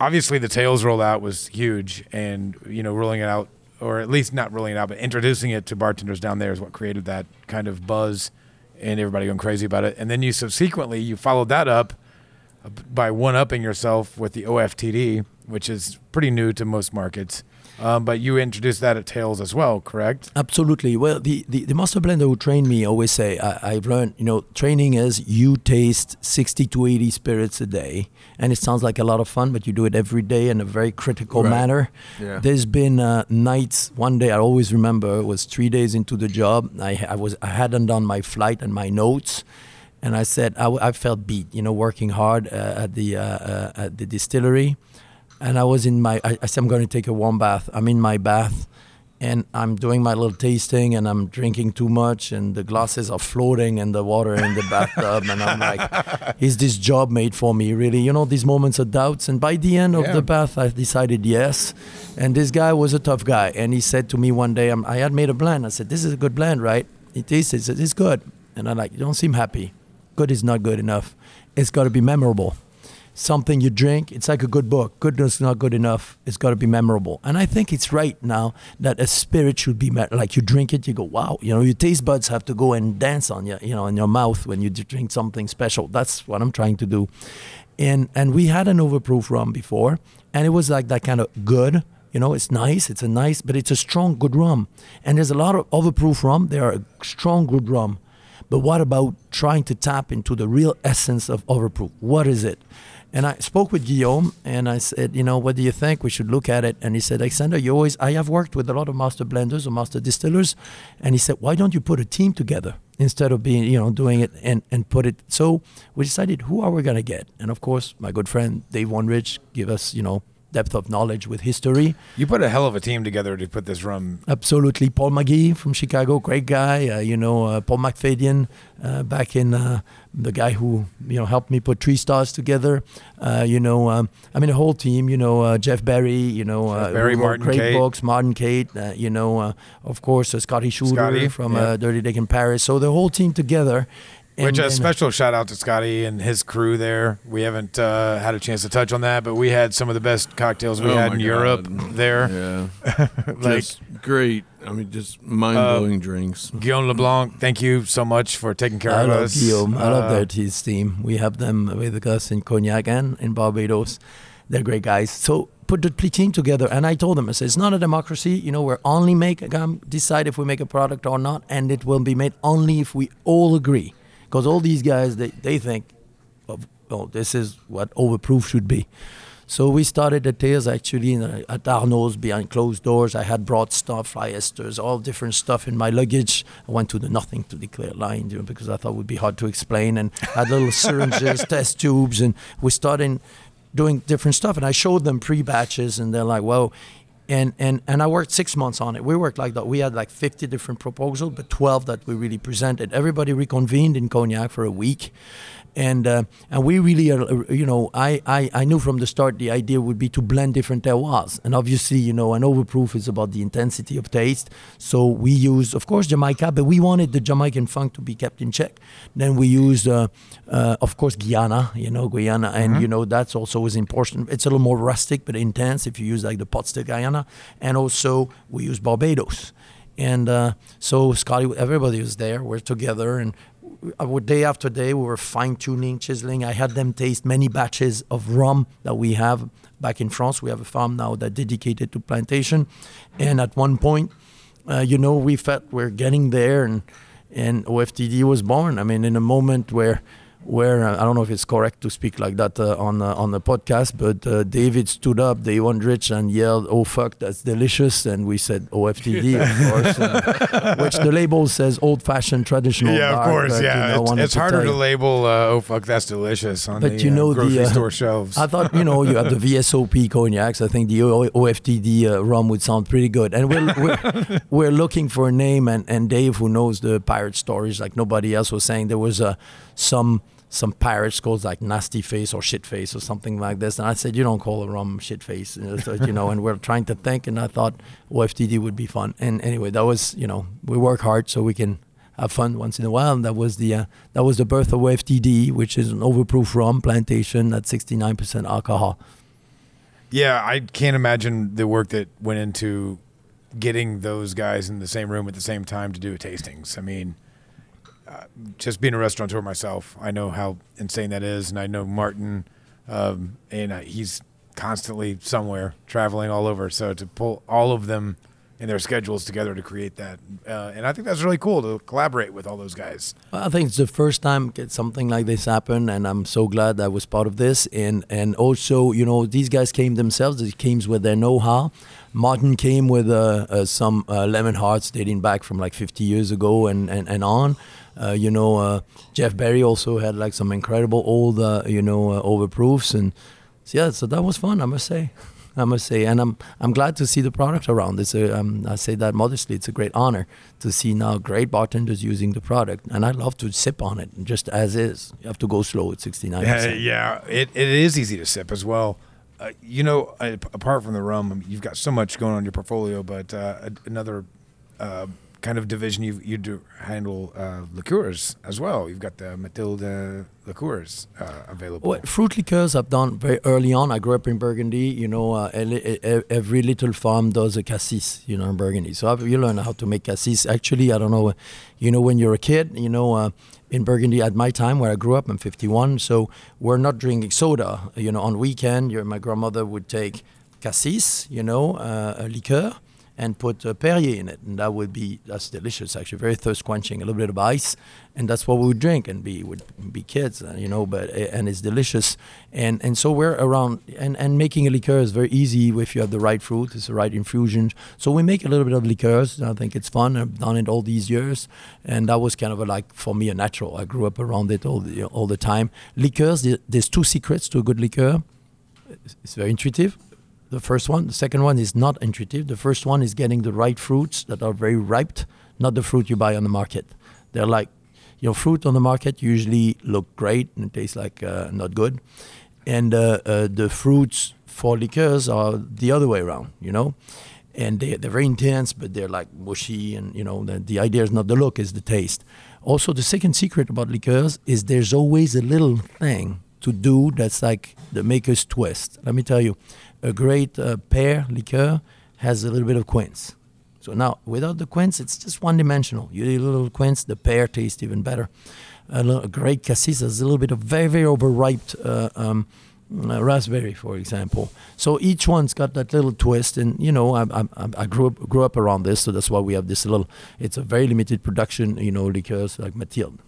obviously the Tales rollout was huge and you know rolling it out or at least not rolling it out but introducing it to bartenders down there is what created that kind of buzz and everybody going crazy about it and then you subsequently you followed that up uh, by one upping yourself with the OFTD which is pretty new to most markets um, but you introduced that at Tales as well correct Absolutely. Well, the, the, the master blender who trained me always say, I, I've learned, you know, training is you taste 60 to 80 spirits a day. And it sounds like a lot of fun, but you do it every day in a very critical Right. manner. Yeah. There's been uh, nights, one day I always remember, it was three days into the job. I, I, was, I hadn't done my flight and my notes. And I said, I, w- I felt beat, you know, working hard uh, at, the, uh, uh, at the distillery. And I was in my, I, I said, I'm going to take a warm bath. I'm in my bath and I'm doing my little tasting and I'm drinking too much and the glasses are floating in the water in the bathtub and I'm like, is this job made for me really? You know, these moments of doubts. And by the end of Yeah. the bath, I decided yes. And this guy was a tough guy. And he said to me one day, um, I had made a blend. I said, this is a good blend, right? He tasted it. It's good. And I'm like, you don't seem happy. Good is not good enough. It's got to be memorable something you drink, it's like a good book. Goodness not good enough. It's got to be memorable. And I think it's right now that a spirit should be me- like you drink it, you go, wow. You know, your taste buds have to go and dance on you, you know, in your mouth when you drink something special. That's what I'm trying to do. And and we had an overproof rum before, and it was like that kind of good. You know, it's nice. It's a nice, but it's a strong, good rum. And there's a lot of overproof rum. They are strong, good rum. But what about trying to tap into the real essence of overproof? What is it? And I spoke with Guillaume and I said, you know, what do you think? We should look at it. And he said, Alexandre, you always, I have worked with a lot of master blenders or master distillers. And he said, why don't you put a team together instead of being, you know, doing it and, and put it. So we decided, who are we going to get? And of course, my good friend Dave Wondrich give us, you know, depth of knowledge with history. you put a hell of a team together to put this rum Absolutely. Paul McGee from Chicago, great guy. Uh, you know, uh, Paul McFadyen, uh, back in uh, the guy who, you know, helped me put Three Stars together. Uh, you know, um, I mean, the whole team, you know, uh, Jeff Berry, you know, uh, Berry, Martin great Cate. books, Martin Cate, uh, you know, uh, of course, uh, Scotty Schuder Scotty, from yeah. uh, Dirty Dick in Paris. So the whole team together. Which a and- special shout out to Scotty and his crew there. We haven't uh, had a chance to touch on that, but we had some of the best cocktails we Oh had my in Europe there. Yeah. Like just great. I mean, just mind blowing drinks. Guillaume LeBlanc, thank you so much for taking care I of love us. Guillaume. I love Uh, their his team. We have them with us in Cognac and in Barbados. They're great guys. So put the pl- team together. And I told them, I said, it's not a democracy. You know, we're only make decide if we make a product or not, and it will be made only if we all agree. Because all these guys, they, they think, of, oh, this is what overproof should be. So we started at Tales actually in, uh, at Arnaud's behind closed doors. I had brought stuff, fly esters, all different stuff in my luggage. I went to the nothing to declare line you know, because I thought it would be hard to explain and had little syringes, test tubes, and we started doing different stuff. And I showed them pre batches, and they're like, "Whoa." And, and, and I worked six months on it. We worked like that. We had like 50 different proposals, but 12 that we really presented. Everybody reconvened in Cognac for a week and uh, and we really are you know I, I I knew from the start the idea would be to blend different terroirs. And obviously you know an overproof is about the intensity of taste. So we used of course Jamaica but we wanted the Jamaican funk to be kept in check. Then we used uh, uh, of course Guyana you know Guyana. And you know that's also was important. It's a little more rustic but intense if you use like the pots de Guyana. And also we use Barbados. And uh, so Scotty everybody was there. We're together. And day after day, we were fine tuning, chiseling. I had them taste many batches of rum that we have back in France. We have a farm now that dedicated to plantation, and at one point, uh, you know, we felt we're getting there, and and OFTD was born. I mean, in a moment where where uh, I don't know if it's correct to speak like that uh, on uh, on the podcast, but uh, David stood up, they Dave Wondrich, and yelled, "Oh fuck, that's delicious!" And we said OFTD, of course, and- which the label says old-fashioned traditional. Yeah, of course. but, you Yeah, know, it's, it's harder to label. Uh, oh fuck, that's delicious on But the you know uh, the, grocery uh, store shelves. I thought, you know, you have the VSOP cognacs. I think the O- OFTD uh, rum would sound pretty good. And we're, we're, we're looking for a name. And, and Dave, who knows the pirate stories like nobody else, was saying there was uh, some some pirates calls like nasty face or shit face or something like this. And I said, you don't call a rum shit face, you know. And we're trying to think, and I thought OFTD would be fun. And anyway, that was you know we work hard so we can have fun once in a while. And that was the uh, that was the birth of OFTD, which is an overproof rum plantation at 69% alcohol. Yeah, I can't imagine the work that went into getting those guys in the same room at the same time to do tastings. I mean, just being a restaurateur myself, I know how insane that is, and I know Martin, um, and he's constantly somewhere traveling all over. So to pull all of them and their schedules together to create that, uh, and I think that's really cool to collaborate with all those guys. I think it's the first time something like this happened, and I'm so glad I was part of this. And and also, you know, these guys came themselves. They came with their know-how. Martin came with uh, uh, some uh, lemon hearts dating back from like 50 years ago and and, and on. Uh, you know, uh, Jeff Berry also had like some incredible old, uh, you know, uh, overproofs, and so, yeah, so that was fun. I must say, I must say, and I'm I'm glad to see the product around. It's a, um, I say that modestly. It's a great honor to see now great bartenders using the product, and I love to sip on it just as is. You have to go slow at 69. Yeah, yeah, it, it is easy to sip as well. Uh, you know, uh, apart from the rum, you've got so much going on in your portfolio, but uh, another uh, kind of division you you do handle uh, liqueurs as well. You've got the Mathilde liqueurs uh, available. Well, fruit liqueurs I've done very early on. I grew up in Burgundy. You know, uh, every little farm does a cassis. You know, in Burgundy. So I've, you learn how to make cassis. Actually, I don't know. You know, when you're a kid, you know. Uh, in Burgundy, at my time where I grew up, I'm 51, so we're not drinking soda. You know, on weekend, your, my grandmother would take cassis, you know, uh, a liqueur, and put uh, Perrier in it, and that would be that's delicious actually, very thirst quenching. A little bit of ice, and that's what we would drink and be would be kids, uh, you know. But and it's delicious, and and so we're around and and making a liqueur is very easy if you have the right fruit, it's the right infusion. So we make a little bit of liqueurs. I think it's fun. I've done it all these years, and that was kind of a, like for me a natural. I grew up around it all the all the time. Liqueurs, there's two secrets to a good liqueur. It's very intuitive the first one. The second one is not intuitive. The first one is getting the right fruits that are very ripe, not the fruit you buy on the market. They're like, you know, fruit on the market usually look great and taste like uh, not good. And uh, uh, the fruits for liqueurs are the other way around, you know. And they, they're very intense, but they're like mushy. And, you know, the, the idea is not the look, is the taste. Also, the second secret about liqueurs is there's always a little thing to do that's like the maker's twist. Let me tell you, a great uh, pear liqueur has a little bit of quince. So now, without the quince, it's just one dimensional. You need a little quince, the pear tastes even better. A, little, a great cassis has a little bit of very, very overripe uh, um, uh, raspberry, for example. So each one's got that little twist, and you know, I, I, I, grew up grew up around this, so that's why we have this little. It's a very limited production, you know, liqueurs like Mathilde.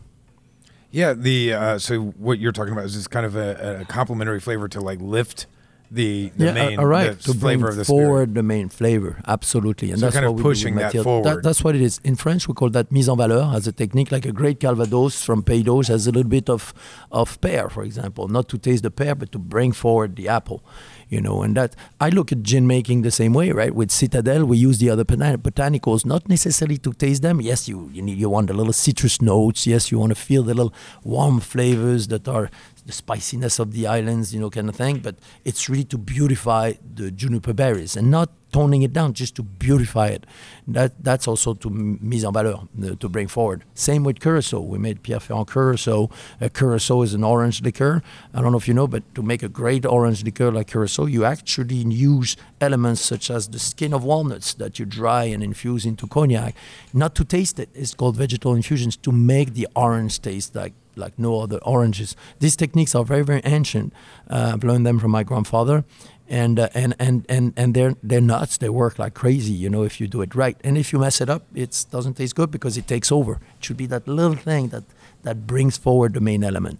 Yeah, the uh, so what you're talking about is just kind of a, a complementary flavor to like lift the, the yeah, main uh, right. the to flavor bring of the forward spirit. the main flavor, absolutely, and So that's kind of what we do pushing that forward. that's what it is. In French, we call that mise en valeur as a technique, like a great Calvados from d'Auge has a little bit of of pear, for example, not to taste the pear, but to bring forward the apple. You know, and that I look at gin making the same way, right? With Citadelle, we use the other botanicals, not necessarily to taste them. Yes, you you need you want the little citrus notes. Yes, you want to feel the little warm flavors that are the spiciness of the islands, you know, kind of thing. But it's really to beautify the juniper berries and not toning it down, just to beautify it. That that's also to mise en valeur, uh, to bring forward. Same with curacao. We made Pierre Ferrand curacao. Uh, curacao is an orange liqueur. I don't know if you know, but to make a great orange liqueur like curacao, you actually use elements such as the skin of walnuts that you dry and infuse into cognac, not to taste it. It's called vegetal infusions to make the orange taste like like no other oranges. These techniques are very, very ancient. Uh, I've learned them from my grandfather, and uh, and and and and they're they're nuts. They work like crazy, you know, if you do it right. And if you mess it up, it doesn't taste good because it takes over. It should be that little thing that that brings forward the main element.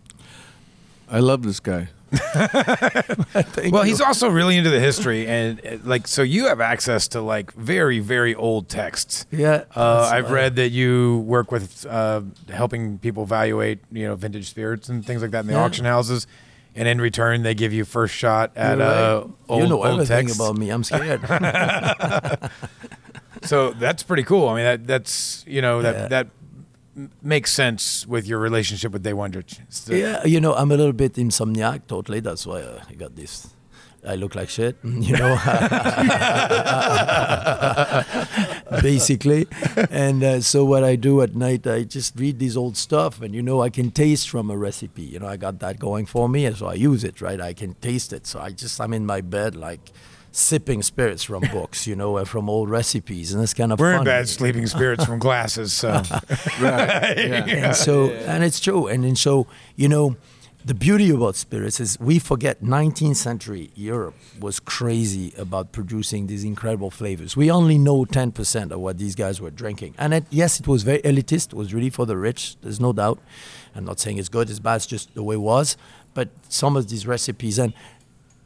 I love this guy. Well, you. he's also really into the history, and uh, like, so you have access to like very, very old texts. yeah. Uh, I've right. read that you work with uh, helping people evaluate, you know, vintage spirits and things like that in the Yeah. auction houses, and in return they give you first shot at You're uh, old, you know old everything text. about me. I'm scared. So that's pretty cool. I mean, that that's you know that Yeah. that m- makes sense with your relationship with Day. It's the- Yeah, you know, I'm a little bit insomniac, totally. That's why uh, I got this. I look like shit, you know, basically. And uh, so what I do at night, I just read these old stuff, and you know, I can taste from a recipe. You know, I got that going for me, and so I use it, right? I can taste it. So I just, I'm in my bed, like sipping spirits from books, you know, uh, from old recipes, and it's kind of We're fun. in bed sleeping spirits from glasses. So Right. Yeah. and so and it's true and, and so you know the beauty about spirits is we forget 19th century europe was crazy about producing these incredible flavors we only know 10% of what these guys were drinking and it, yes it was very elitist it was really for the rich there's no doubt i'm not saying it's good it's bad it's just the way it was but some of these recipes and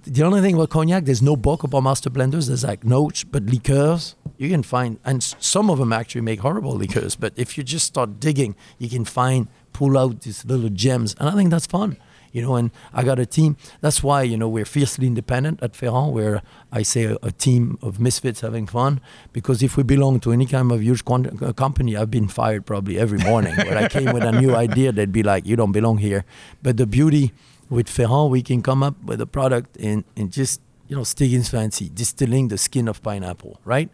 the only thing about cognac, there's no book about master blenders. There's like notes, but liqueurs you can find, and some of them actually make horrible liqueurs. But if you just start digging, you can find, pull out these little gems, and I think that's fun. You know, and I got a team. That's why you know we're fiercely independent at Ferrand. Where I say a, a team of misfits having fun. Because if we belong to any kind of huge quant- uh, company, I've been fired probably every morning. when I came with a new idea, they'd be like, "You don't belong here." But the beauty with Ferrand, we can come up with a product and, and just, you know, Stiggins fancy, distilling the skin of pineapple, right?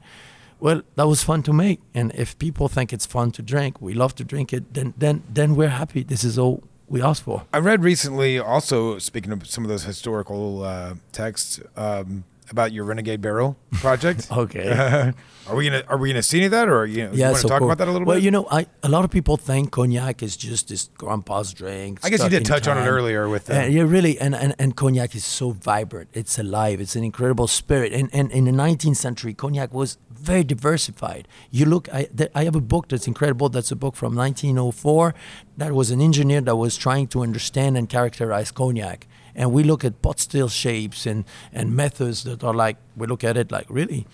Well, that was fun to make. And if people think it's fun to drink, we love to drink it, then then then we're happy. This is all we ask for. I read recently, also speaking of some of those historical uh, texts um, about your Renegade Barrel project. Okay. are we gonna Are we gonna see any of that, or you, know, you want to talk cool. about that a little well, bit? Well, you know, I a lot of people think cognac is just this grandpa's drink. I guess you did touch on it earlier with Uh, yeah, really, and, and, and cognac is so vibrant. It's alive. It's an incredible spirit. And, and in the 19th century, cognac was very diversified. You look, I, th- I have a book that's incredible. That's a book from 1904. That was an engineer that was trying to understand and characterize cognac. And we look at pot still shapes and, and methods that are like, we look at it like, really?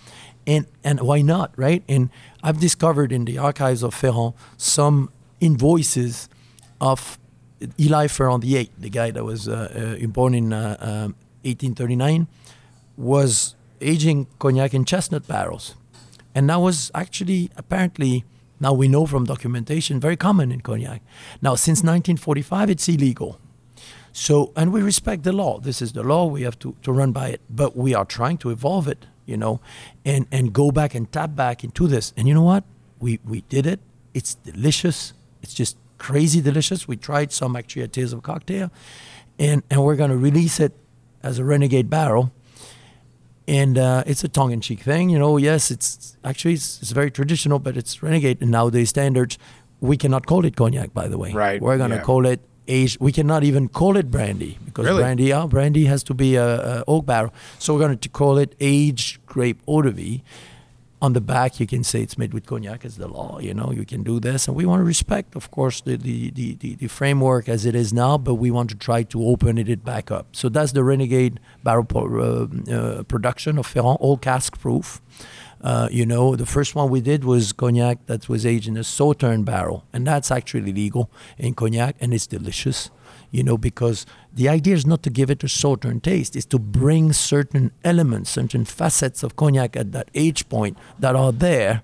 And, and why not, right? And I've discovered in the archives of Ferrand some invoices of Eli Ferrand the VIII, the guy that was uh, uh, born in uh, um, 1839, was aging cognac in chestnut barrels. And that was actually apparently, now we know from documentation, very common in cognac. Now, since 1945, it's illegal. So, and we respect the law. This is the law. We have to, to run by it. But we are trying to evolve it, you know, and, and go back and tap back into this. And you know what? We, we did it. It's delicious. It's just crazy delicious. We tried some actually at Tales of Cocktail. And, and we're going to release it as a Renegade barrel. And uh, it's a tongue-in-cheek thing, you know. Yes, it's actually it's, it's very traditional, but it's renegade and nowadays standards. We cannot call it cognac, by the way. Right, We're gonna yeah. call it aged. We cannot even call it brandy because Really? brandy, yeah, brandy has to be a, a oak barrel. So we're going to call it aged grape eau de vie. On the back, you can say it's made with cognac. It's the law, you know. You can do this, and we want to respect, of course, the the, the, the, the framework as it is now, but we want to try to open it, it back up. So that's the Renegade barrel uh, uh, production of Ferrand, all cask proof. Uh, you know, the first one we did was cognac that was aged in a sauterne barrel, and that's actually legal in cognac, and it's delicious. You know, because the idea is not to give it a sauterne taste; is to bring certain elements, certain facets of cognac at that age point that are there,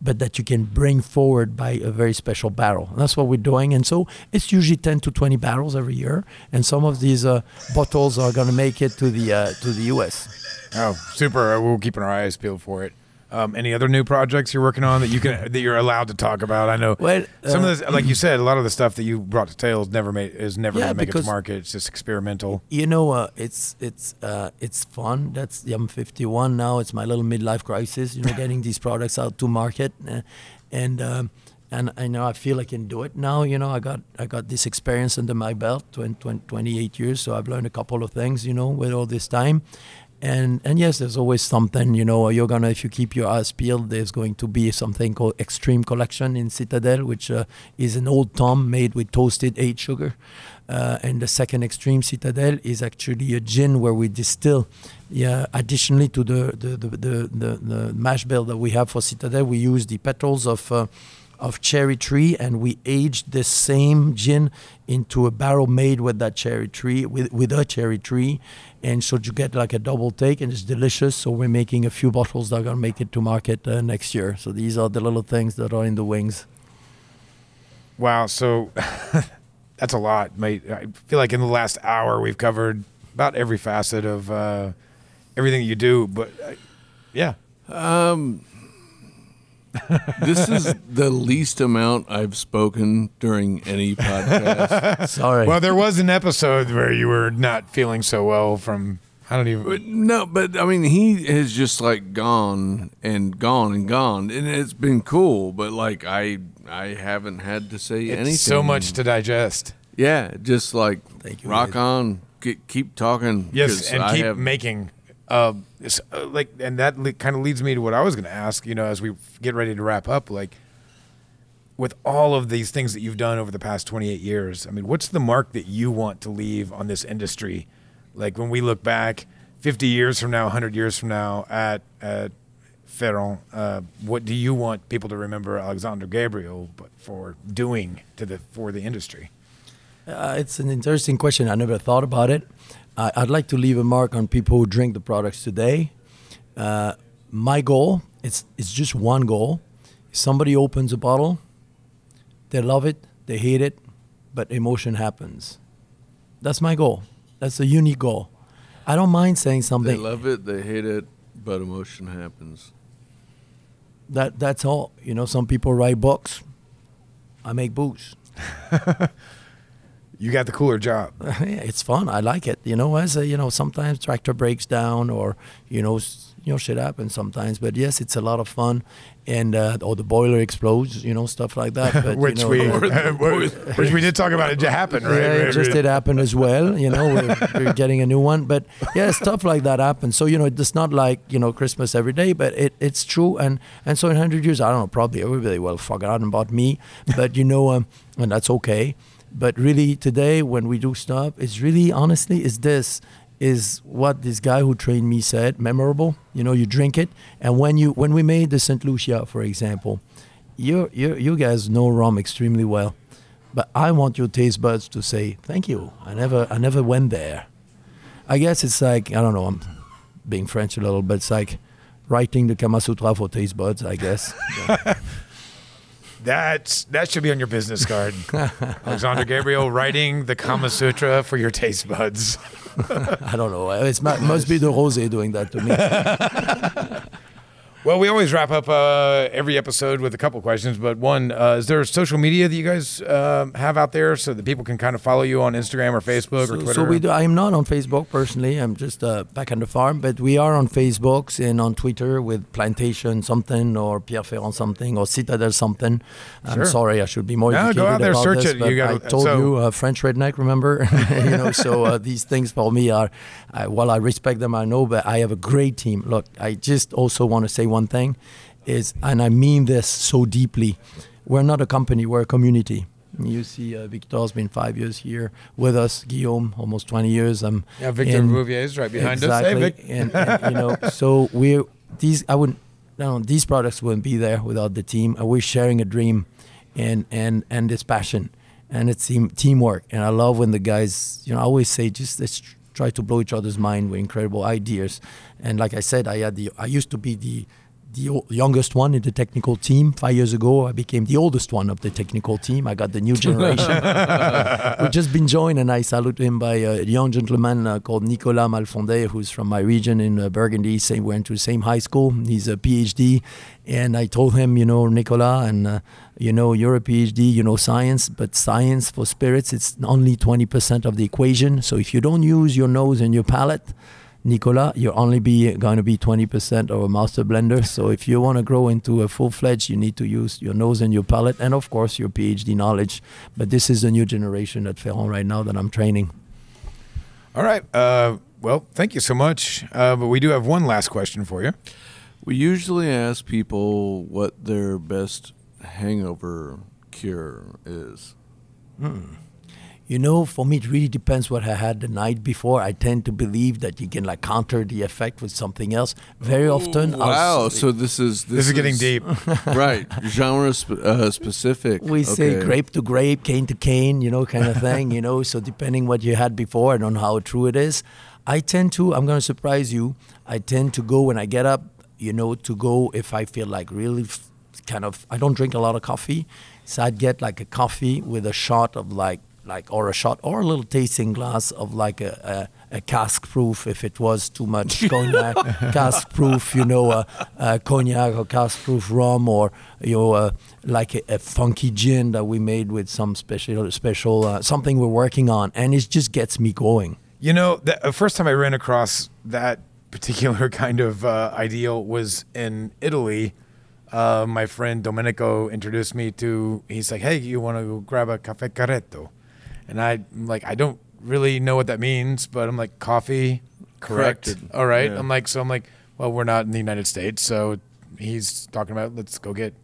but that you can bring forward by a very special barrel. And that's what we're doing. And so it's usually 10 to 20 barrels every year, and some of these uh, bottles are going to make it to the uh, to the U.S. oh, super! Uh, We'll keep our eyes peeled for it. Um, any other new projects you're working on that you can that you're allowed to talk about? I know Well, some uh, of this, like you said, a lot of the stuff that you brought to Tales never made is never Yeah, going to make it to because- market. It's just experimental. you know, uh, it's it's uh, it's fun. That's I'm 51 now. It's my little midlife crisis. You know, getting these products out to market, uh, and um, and I know I feel I can do it now. You know, I got I got this experience under my belt, 20, 20, 28 years. So I've learned a couple of things. You know, with all this time. And and yes, there's always something. You know, you're gonna if you keep your eyes peeled, there's going to be something called Extreme Collection in Citadelle, which uh, is an old Tom made with toasted aged sugar. Uh, and the second Extreme Citadelle is actually a gin where we distill. Yeah, additionally to the the, the, the, the, the mash bill that we have for Citadelle, we use the petals of. Uh, of cherry tree, and we aged this same gin into a barrel made with that cherry tree, with, with a cherry tree, and so you get like a double take, and it's delicious. So we're making a few bottles that are gonna make it to market uh, next year. So these are the little things that are in the wings. Wow. So that's a lot, mate. I feel like in the last hour we've covered about every facet of uh, everything you do. But uh, yeah, Um, this is the least amount I've spoken during any podcast. Sorry. Well, there was an episode where you were not feeling so well from I don't even. But no, but I mean, he has just like gone and gone and gone, and it's been cool. But like, I I haven't had to say It's anything. so much to digest. Yeah, just like Thank you, rock Ed. on, keep, keep talking. Yes, 'cause and I keep have- making. It's, uh, like, and that le- kind of leads me to what I was going to ask. You know, as we get ready to wrap up, like, with all of these things that you've done over the past 28 years, I mean, what's the mark that you want to leave on this industry? Like when we look back 50 years from now, 100 years from now at at Ferrand, uh, what do you want people to remember Alexandre Gabriel for doing to the for the industry? Uh, it's an interesting question. I never thought about it. I I'd like to leave a mark on people who drink the products today. Uh, my goal, it's, it's just one goal. Somebody opens a bottle, they love it, they hate it, but emotion happens. That's my goal. That's a unique goal. I don't mind saying something. They love it, they hate it, but emotion happens. that that's all. You know, some people write books. I make booze. You got the cooler job. it's fun. I like it. You know, as a, you know, sometimes tractor breaks down or you know, you know, shit happens sometimes. But yes, it's a lot of fun, and uh, or the boiler explodes. You know, stuff like that. But, which you know, we which we did talk about it to happen, right? Yeah, it just did happen as well. You know, we're, we're getting a new one, but yeah, stuff like that happens. So you know, it's not like you know Christmas every day, but it, it's true. And and so in hundred years, I don't know, probably everybody will forgotten about me, but you know, um, and that's okay. But really, today when we do stuff, it's really honestly is this is what this guy who trained me said memorable. You know, you drink it, and when you when we made the Saint Lucia, for example, you you you guys know rum extremely well. But I want your taste buds to say thank you. I never I never went there. I guess it's like I don't know. I'm being French a little, but it's like writing the Kama Sutra for taste buds. I guess. That's that should be on your business card. Alexandre Gabriel writing the Kama Sutra for your taste buds. I don't know. It must be the rosé doing that to me. Well, we always wrap up uh, every episode with a couple questions, but one: uh, Is there social media that you guys um, have out there so that people can kind of follow you on Instagram or Facebook or Twitter? so we do, I am not on Facebook personally. I'm just uh, back on the farm, but we are on Facebook and on Twitter with Plantation something or Pierre Ferrand something or Citadelle something. I'm Sure. sorry, I should be more No, go out there, search this, it. You I gotta- told so- you, uh, French redneck, remember? you know, so uh, these things for me are, I, while I respect them, I know, but I have a great team. Look, I just also want to say one thing is, and I mean this so deeply, we're not a company, we're a community. You see, uh, Victor's been five years here with us. Guillaume, almost 20 years. Um, yeah, Victor and- Bouvier is right behind exactly. us. Hey, Vic. and, and, you know, so we're these. I wouldn't. No, these products wouldn't be there without the team. And we're sharing a dream, and and and this passion, and it's team teamwork. And I love when the guys. You know, I always say just let's try to blow each other's mind with incredible ideas. And like I said, I had the. I used to be the the o- youngest one in the technical team. Five years ago, I became the oldest one of the technical team. I got the new generation. We've just been joined, and I salute him by a young gentleman uh, called Nicolas Malfondet, who's from my region in uh, Burgundy. Same, went to the same high school. He's a PhD, and I told him, you know, Nicolas, and uh, you know, you're a PhD, you know science, but science for spirits, it's only 20% of the equation. So if you don't use your nose and your palate, Nicola, you're only be going to be 20% of a master blender. So if you want to grow into a full-fledged, you need to use your nose and your palate, and of course your PhD knowledge. But this is the new generation at Ferrand right now that I'm training. All right. Uh, well, thank you so much. Uh, but we do have one last question for you. We usually ask people what their best hangover cure is. You know, for me, it really depends what I had the night before. I tend to believe that you can like counter the effect with something else. Very often, I'll Wow, s- so this is this, This, is getting deep. right? Genre sp- uh, specific. we say grape to grape, cane to cane, you know, kind of thing, you know. So depending what you had before, and don't how true it is. I tend to, I'm going to surprise you. I tend to go when I get up, you know, to go if I feel like really f- kind of I don't drink a lot of coffee, so I'd get like a coffee with a shot of like like or a shot or a little tasting glass of like a, a, a cask proof if it was too much cognac cask proof you know a, uh, cognac or cask proof rum or you know uh, like a, a funky gin that we made with some special special uh, something we're working on and it just gets me going You know, the uh, first time I ran across that particular kind of uh, ideal was in Italy. Uh, my friend Domenico introduced me to. He's like, "Hey, you want to grab a cafe corretto?" And I'm like, I don't really know what that means, but I'm like, coffee, correct? Corrected. All right. Yeah. I'm like, so I'm like, well, we're not in the United States, so he's talking about let's go get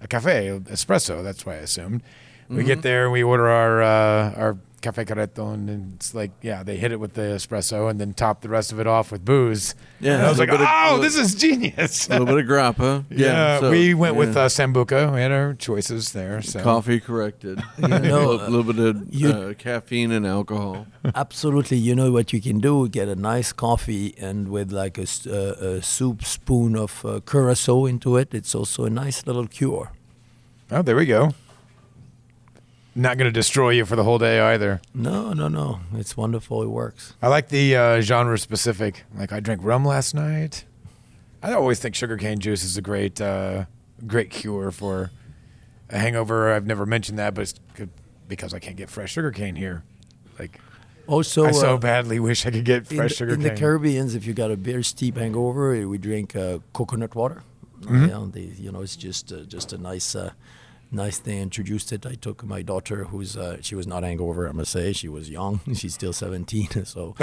a cafe espresso. That's why I assumed. We Mm-hmm. get there and we order our uh, our cafe corretto, and it's like, yeah, they hit it with the espresso and then top the rest of it off with booze. Yeah, and I was like, little bit of- oh, this is genius. A little bit of grappa. yeah, so- we went with yeah. uh, sambuca. We had our choices there. So coffee corrected. You know, a little, bit of you- uh, caffeine and alcohol. Absolutely. You know what you can do? Get a nice coffee and with like a, s- uh, a soup spoon of uh, curacao into it. It's also a nice little cure. Oh, there we go. Not going to destroy you for the whole day either. No, no, no. It's wonderful. It works. I like the uh, genre specific. Like I drank rum last night. I always think sugarcane juice is a great, uh, great cure for a hangover. I've never mentioned that, but it's good because I can't get fresh sugarcane here. Like Also, I so uh, badly wish I could get fresh sugarcane. in the Caribbean, if you got a very steep hangover, we drink uh, coconut water. Mm-hmm. You know, they, you know, it's just uh, just a nice. Nice they introduced it. I took my daughter, who's uh, she was not hangover. I must say she was young. She's still seventeen, so.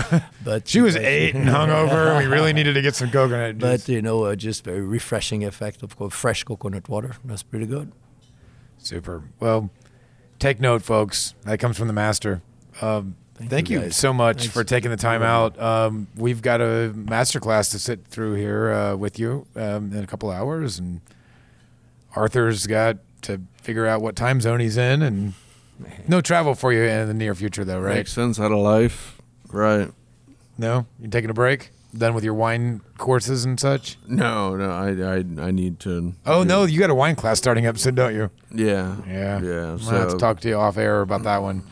But she was eight and hungover. we really needed to get some coconut juice. But you know, uh, just very refreshing effect of co- fresh coconut water. That's pretty good. Super. Well, take note, folks. That comes from the master. Um, thank, Thank you, you, so much Thanks. for taking the time out. Um, we've got a master class to sit through here uh, with you um, in a couple hours, and Arthur's got to figure out what time zone he's in, and no travel for you in the near future, though, right? Makes sense out of life. Right. No, you taking a break? Done with your wine courses and such? No, no, I, I, I need to. Oh no, you got a wine class starting up soon, don't you? Yeah. Yeah. Yeah. I'll have to So talk to you off air about that one.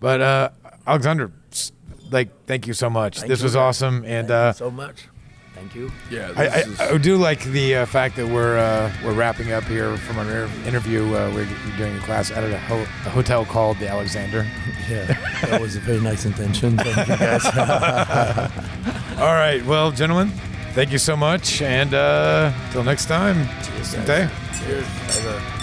But uh, Alexandre, like, thank you so much. Thank this you, was awesome, and uh, so much. Thank you. yeah, I, this I, is- I do like the uh, fact that we're uh, we're wrapping up here from our interview. Uh, we're doing a class at a, ho- a hotel called the Alexander. Yeah, that was a very nice intention. Thank you guys. All right, well, gentlemen, thank you so much, and uh, till next time. Cheers, Good guys. day. Cheers. Bye-bye.